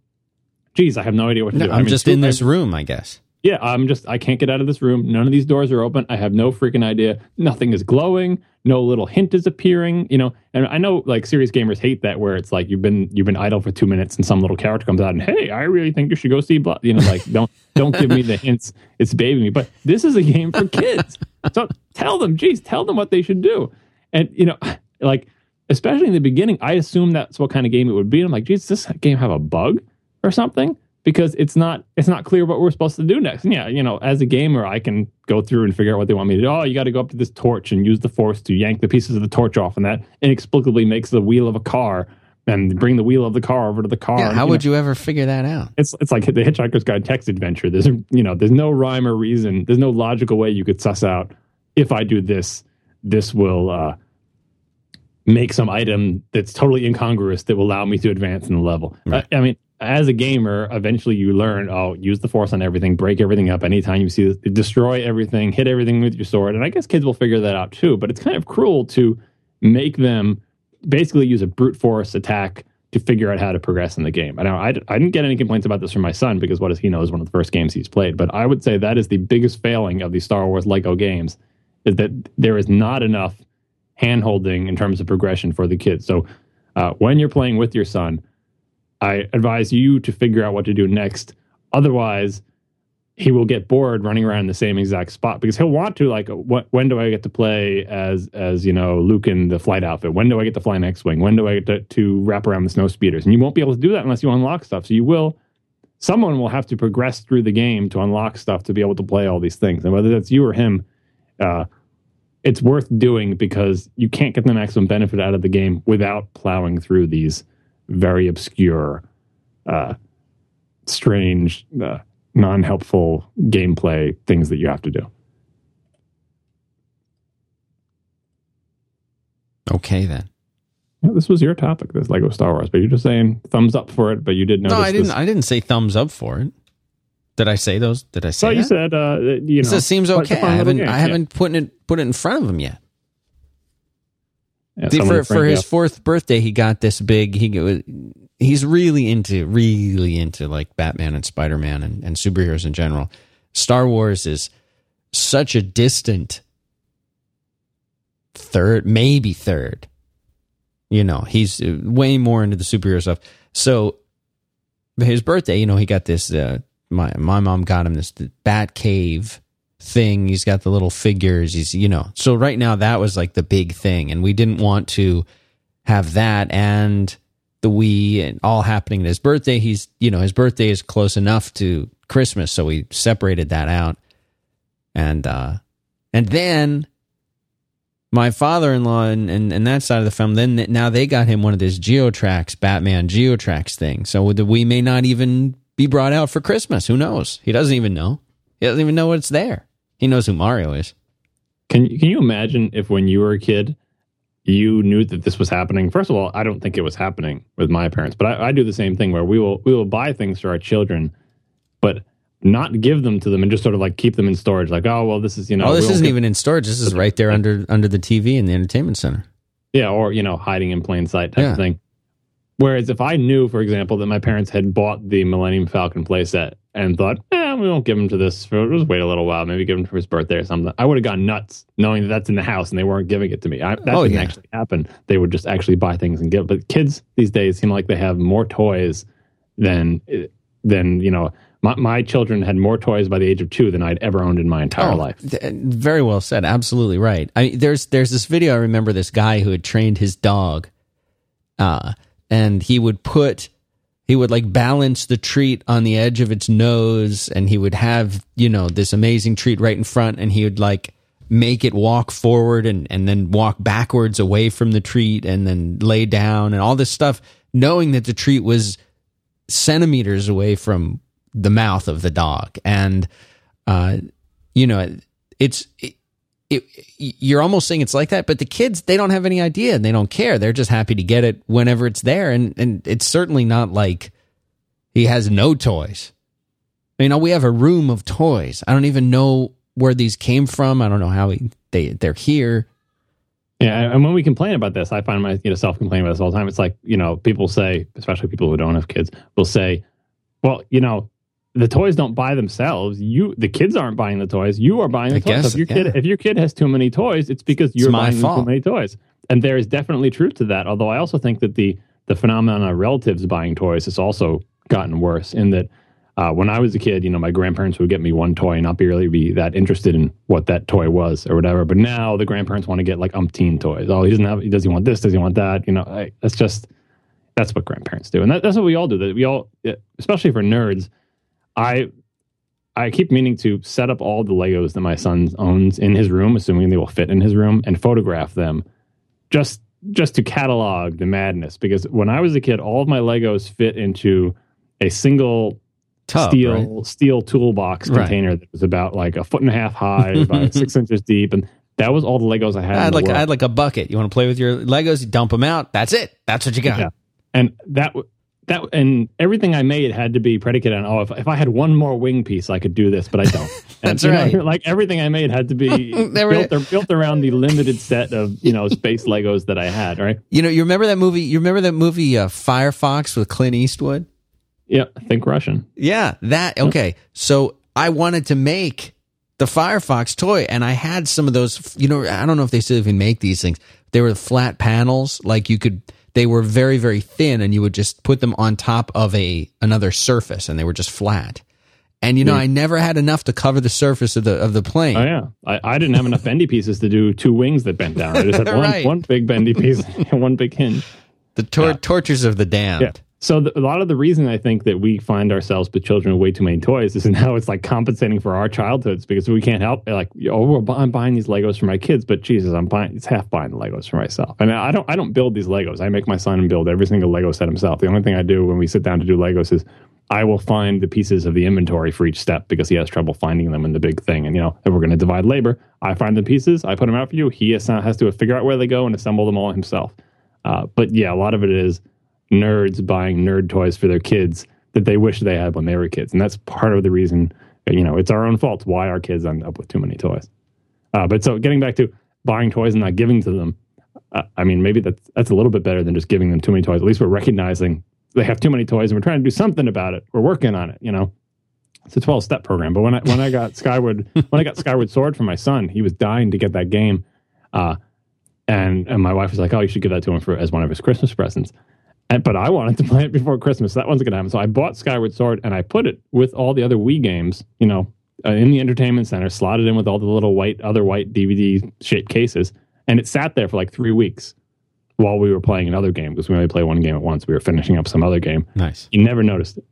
geez, I have no idea what to No, do. I'm I mean, just in this I- room, I guess. yeah, I'm just, I can't get out of this room. None of these doors are open. I have no freaking idea. Nothing is glowing. No little hint is appearing, you know. And I know like serious gamers hate that where it's like you've been you've been idle for two minutes and some little character comes out and hey, I really think you should go see blood. You know, like don't don't give me the hints. It's babying me. But this is a game for kids. so tell them, geez, tell them what they should do. And you know, like especially in the beginning, I assumed that's what kind of game it would be. and I'm like, geez, does this game have a bug or something? Because it's not it's not clear what we're supposed to do next. And yeah, you know, as a gamer, I can go through and figure out what they want me to do. Oh, you got to go up to this torch and use the force to yank the pieces of the torch off, and that inexplicably makes the wheel of a car and bring the wheel of the car over to the car. Yeah, how you would know, you ever figure that out? it's it's like the Hitchhiker's Guide text adventure. There's you know there's no rhyme or reason. There's no logical way you could suss out if I do this, this will uh, make some item that's totally incongruous that will allow me to advance in the level. Right. I, I mean, as a gamer, eventually you learn. Oh, use the force on everything, break everything up. Anytime you see this, destroy everything, hit everything with your sword. And I guess kids will figure that out too. But it's kind of cruel to make them basically use a brute force attack to figure out how to progress in the game. I know I, I didn't get any complaints about this from my son because what does he know is one of the first games he's played. But I would say that is the biggest failing of the Star Wars Lego games is that there is not enough hand holding in terms of progression for the kids. So uh, when you're playing with your son, I advise you to figure out what to do next. Otherwise, he will get bored running around in the same exact spot because he'll want to like what, when do I get to play as as you know Luke in the flight outfit? When do I get to fly an X-wing? When do I get to, to wrap around the snow speeders? And you won't be able to do that unless you unlock stuff. So you will someone will have to progress through the game to unlock stuff to be able to play all these things. And whether that's you or him, uh, it's worth doing because you can't get the maximum benefit out of the game without plowing through these very obscure, uh, strange, uh, non-helpful gameplay things that you have to do. Okay, then. Yeah, this was your topic, this Lego Star Wars, but you're just saying thumbs up for it. But you did notice No, I didn't. this- I didn't say thumbs up for it. Did I say those? Did I say? So you said, uh, you know, it seems but it's a okay. I haven't I haven't put it put it in front of them yet. Yeah, for for his up- fourth birthday, he got this big. He he's really into really into like Batman and Spider Man and, and superheroes in general. Star Wars is such a distant third, maybe third. You know, he's uh, way more into the superhero stuff. So his birthday, you know, he got this. Uh, my my mom got him this Bat Cave thing. He's got the little figures. He's you know. So right now that was like the big thing, and we didn't want to have that and the Wii and all happening at his birthday. He's you know his birthday is close enough to Christmas, so Wii separated that out. And uh and then my father-in-law and, and, and that side of the family then now they got him one of this geotrax batman geotrax thing so the we may not even be brought out for christmas who knows he doesn't even know he doesn't even know what's there he knows who mario is Can you- can you imagine if when you were a kid, you knew that this was happening? First of all, I don't think it was happening with my parents, but I, I do the same thing where we will we will buy things for our children, but not give them to them and just sort of like keep them in storage. Like, oh well, this is you know, oh this isn't give- even in storage this is right there under under the tv in the entertainment center yeah, or you know, hiding in plain sight type Yeah. of thing. Whereas if I knew, for example, that my parents had bought the Millennium Falcon playset and thought, eh, we won't give him to this for just wait a little while, maybe give him for his birthday or something, I would have gone nuts knowing that that's in the house and they weren't giving it to me. I, that Oh, didn't yeah. actually happen. They would just actually buy things and give. But kids these days seem like they have more toys than than you know. My, my children had more toys by the age of two than I'd ever owned in my entire Oh, life. th- very well said. Absolutely right. I there's there's this video. I remember this guy who had trained his dog, uh, and he would put he would like balance the treat on the edge of its nose, and he would have you know this amazing treat right in front, and he would like make it walk forward and and then walk backwards away from the treat, and then lay down and all this stuff, knowing that the treat was centimeters away from the mouth of the dog. And uh you know it's it, it, you're almost saying it's like that but the kids they don't have any idea and they don't care. They're just happy to get it whenever it's there. And and it's certainly not like he has no toys. You know we have a room of toys. I don't even know where these came from. I don't know how he, they they're here. Yeah, and when we complain about this, I find my you know self complaining about this all the time. It's like you know people say, especially people who don't have kids, will say, "Well, you know, the toys don't buy themselves. You, the kids aren't buying the toys. You are buying the I toys. guess, so if your kid, if your kid has too many toys, it's because you're my buying too many toys. And there is definitely truth to that. Although I also think that the the phenomenon of relatives buying toys has also gotten worse. In that, uh, when I was a kid, you know, my grandparents would get me one toy and not be really be that interested in what that toy was or whatever. But now the grandparents want to get like umpteen toys. Oh, he doesn't have. He does he want this? Does he want that? You know, I, that's just that's what grandparents do, and that, that's what we all do. That we all, especially for nerds, I I keep meaning to set up all the Legos that my son owns in his room, assuming they will fit in his room, and photograph them, just just to catalog the madness. Because when I was a kid, all of my Legos fit into a single Tub, steel right? steel toolbox Right. container that was about like a foot and a half high by six inches deep, and that was all the Legos I had. I had like I had like a bucket. You want to play with your Legos? You dump them out. That's it. That's what you got. Yeah. and that that and everything I made had to be predicated on oh if, if I had one more wing piece I could do this but I don't. And, That's you know, like everything I made had to be built, ar- built around the limited set of you know space Legos that I had. Right? You know, you remember that movie? You remember that movie uh, Firefox with Clint Eastwood? Yeah, think Russian. Yeah, that okay. So I wanted to make the Firefox toy, and I had some of those. You know, I don't know if they still even make these things. They were flat panels, like you could. They were very very thin, and you would just put them on top of a another surface, and they were just flat. And you know, I never had enough to cover the surface of the of the plane. Oh yeah, I, I didn't have enough bendy pieces to do two wings that bent down. I just had one Right. one big bendy piece and one big hinge. The tor- tortures of the damned. So the, a lot of the reason I think that we find ourselves with children with way too many toys is now it's like compensating for our childhoods because we can't help like oh I'm buying these Legos for my kids, but Jesus, I'm buying it's half buying the Legos for myself. And I don't I don't build these Legos. I make my son build every single Lego set himself. The only thing I do when we sit down to do Legos is I will find the pieces of the inventory for each step because he has trouble finding them in the big thing. And you know, if we're going to divide labor, I find the pieces, I put them out for you. He has, has to figure out where they go and assemble them all himself. Uh, but yeah, a lot of it is nerds buying nerd toys for their kids that they wish they had when they were kids, and that's part of the reason. You know, it's our own fault why our kids end up with too many toys. Uh, but so getting back to buying toys and not giving to them, uh, I mean, maybe that's that's a little bit better than just giving them too many toys. At least we're recognizing they have too many toys and we're trying to do something about it. We're working on it. You know, it's a twelve step program. But when I when I got Skyward when I got Skyward Sword for my son, he was dying to get that game. Uh, and and my wife was like, "Oh, you should give that to him for as one of his Christmas presents." And, but I wanted to play it before Christmas. That wasn't going to happen. So I bought Skyward Sword and I put it with all the other Wii games, you know, uh, in the entertainment center, slotted in with all the little white, other white DVD shaped cases. And it sat there for like three weeks while we were playing another game because we only play one game at once. We were finishing up some other game. Nice. You never noticed it.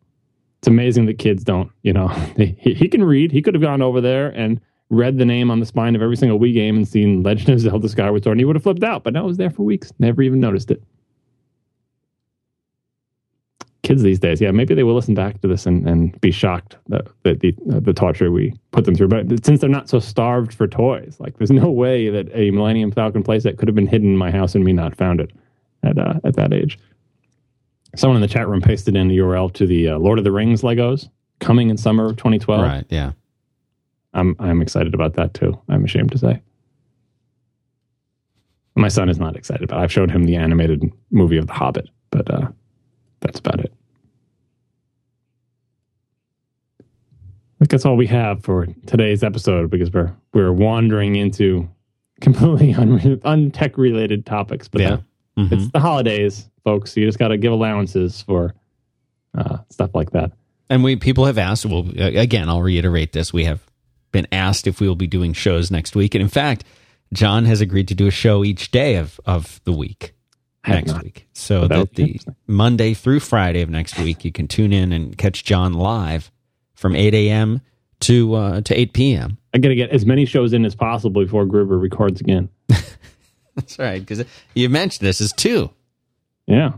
It's amazing that kids don't, you know, he, he can read. He could have gone over there and read the name on the spine of every single Wii game and seen Legend of Zelda Skyward Sword and he would have flipped out. But no, it was there for weeks. Never even noticed it kids these days, yeah, maybe they will listen back to this and, and be shocked that, that the the torture we put them through. But since they're not so starved for toys, like there's no way that a Millennium Falcon playset could have been hidden in my house and me not found it at uh, at that age. Someone in the chat room pasted in the URL to the uh, Lord of the Rings Legos coming in summer of 2012. Right. Yeah. I'm I'm excited about that too. I'm ashamed to say. My son is not excited about. It. I've showed him the animated movie of The Hobbit, but uh, that's about it. I think that's all we have for today's episode because we're we're wandering into completely un, untech related topics. But Yeah. Mhm. it's the holidays, folks. So you just got to give allowances for uh, stuff like that. And we people have asked. Well, again, I'll reiterate this. We have been asked if we will be doing shows next week, and in fact, John has agreed to do a show each day of of the week next week. So that that the. Monday through Friday of next week, you can tune in and catch John live from eight a.m. to uh, to eight p.m. I got to get as many shows in as possible before Gruber records again. That's right, because you mentioned this is two Yeah.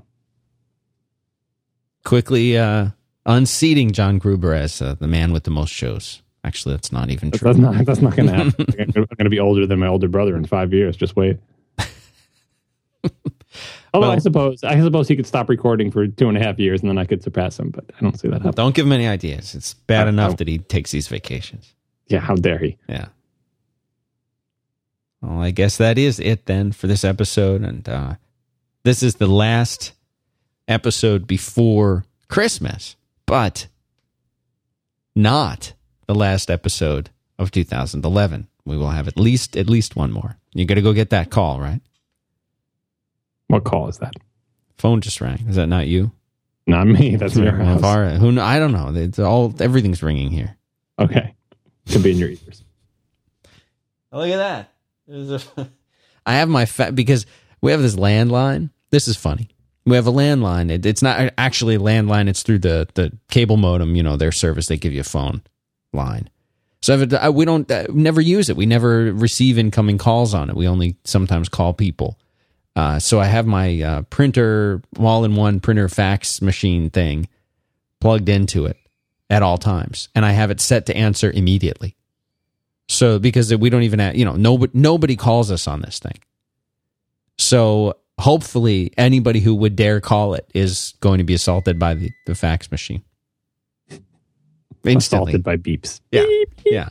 quickly quickly uh, unseating John Gruber as uh, the man with the most shows. Actually, that's not even true. that's not that's not going to happen. I'm going to be older than my older brother in five years. Just wait. Although I suppose I suppose he could stop recording for two and a half years and then I could surpass him, but I don't see that happening. Don't give him any ideas. It's bad I- enough I- that he takes these vacations. Yeah, how dare he? Yeah. Well, I guess that is it then for this episode. And uh, this is the last episode before Christmas, but not the last episode of 2011. We will have at least at least one more. You got to go get that call, right? What call is that? Phone just rang. Is that not you? Not me. That's your house. if our- who? kn- I don't know. It's all everything's ringing here. Okay, could be in your ears. Oh, look at that. There's a- I have my fa- because we have this landline. This is funny. We have a landline. It, it's not actually a landline. It's through the the cable modem. You know their service. They give you a phone line. So if it, uh, we don't uh, never use it. We never receive incoming calls on it. We only sometimes call people. Uh, so I have my uh, printer all-in-one printer fax machine thing plugged into it at all times, and I have it set to answer immediately. So because we don't even have, you know, nobody nobody calls us on this thing. So hopefully anybody who would dare call it is going to be assaulted by the, the fax machine. Instantly. Assaulted by beeps. Yeah. Yeah.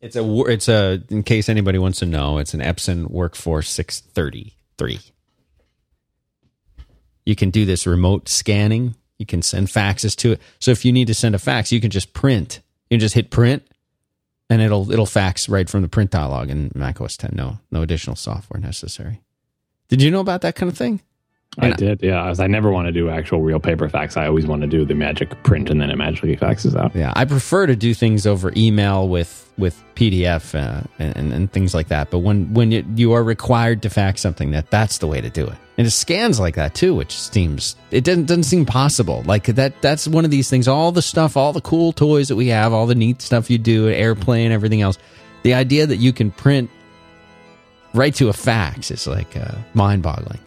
It's a it's a in case anybody wants to know, it's an Epson Workforce 633. You can do this remote scanning. You can send faxes to it. So if you need to send a fax, you can just print. You can just hit print and it'll it'll fax right from the print dialog in Mac OS 10. No no additional software necessary. Did you know about that kind of thing? I did. Yeah, I, was, I never want to do actual real paper fax. I always want to do the magic print and then it magically faxes out. Yeah, I prefer to do things over email with with PDF uh, and, and and things like that. But when when you, you are required to fax something, that that's the way to do it. And it scans like that too, which seems it doesn't doesn't seem possible. Like that that's one of these things. All the stuff, all the cool toys that we have, all the neat stuff you do, airplane, everything else. The idea that you can print right to a fax is like uh, mind boggling.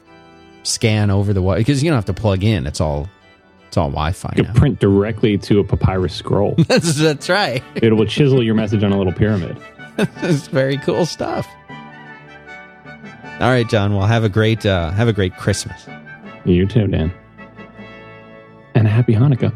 Scan over the wire because you don't have to plug in. It's all it's all Wi-Fi You now. print directly to a papyrus scroll. that's, that's right. it will chisel your message on a little pyramid. it's very cool stuff. All right, John. Well, have a great uh, have a great Christmas. You too, Dan. and a happy Hanukkah.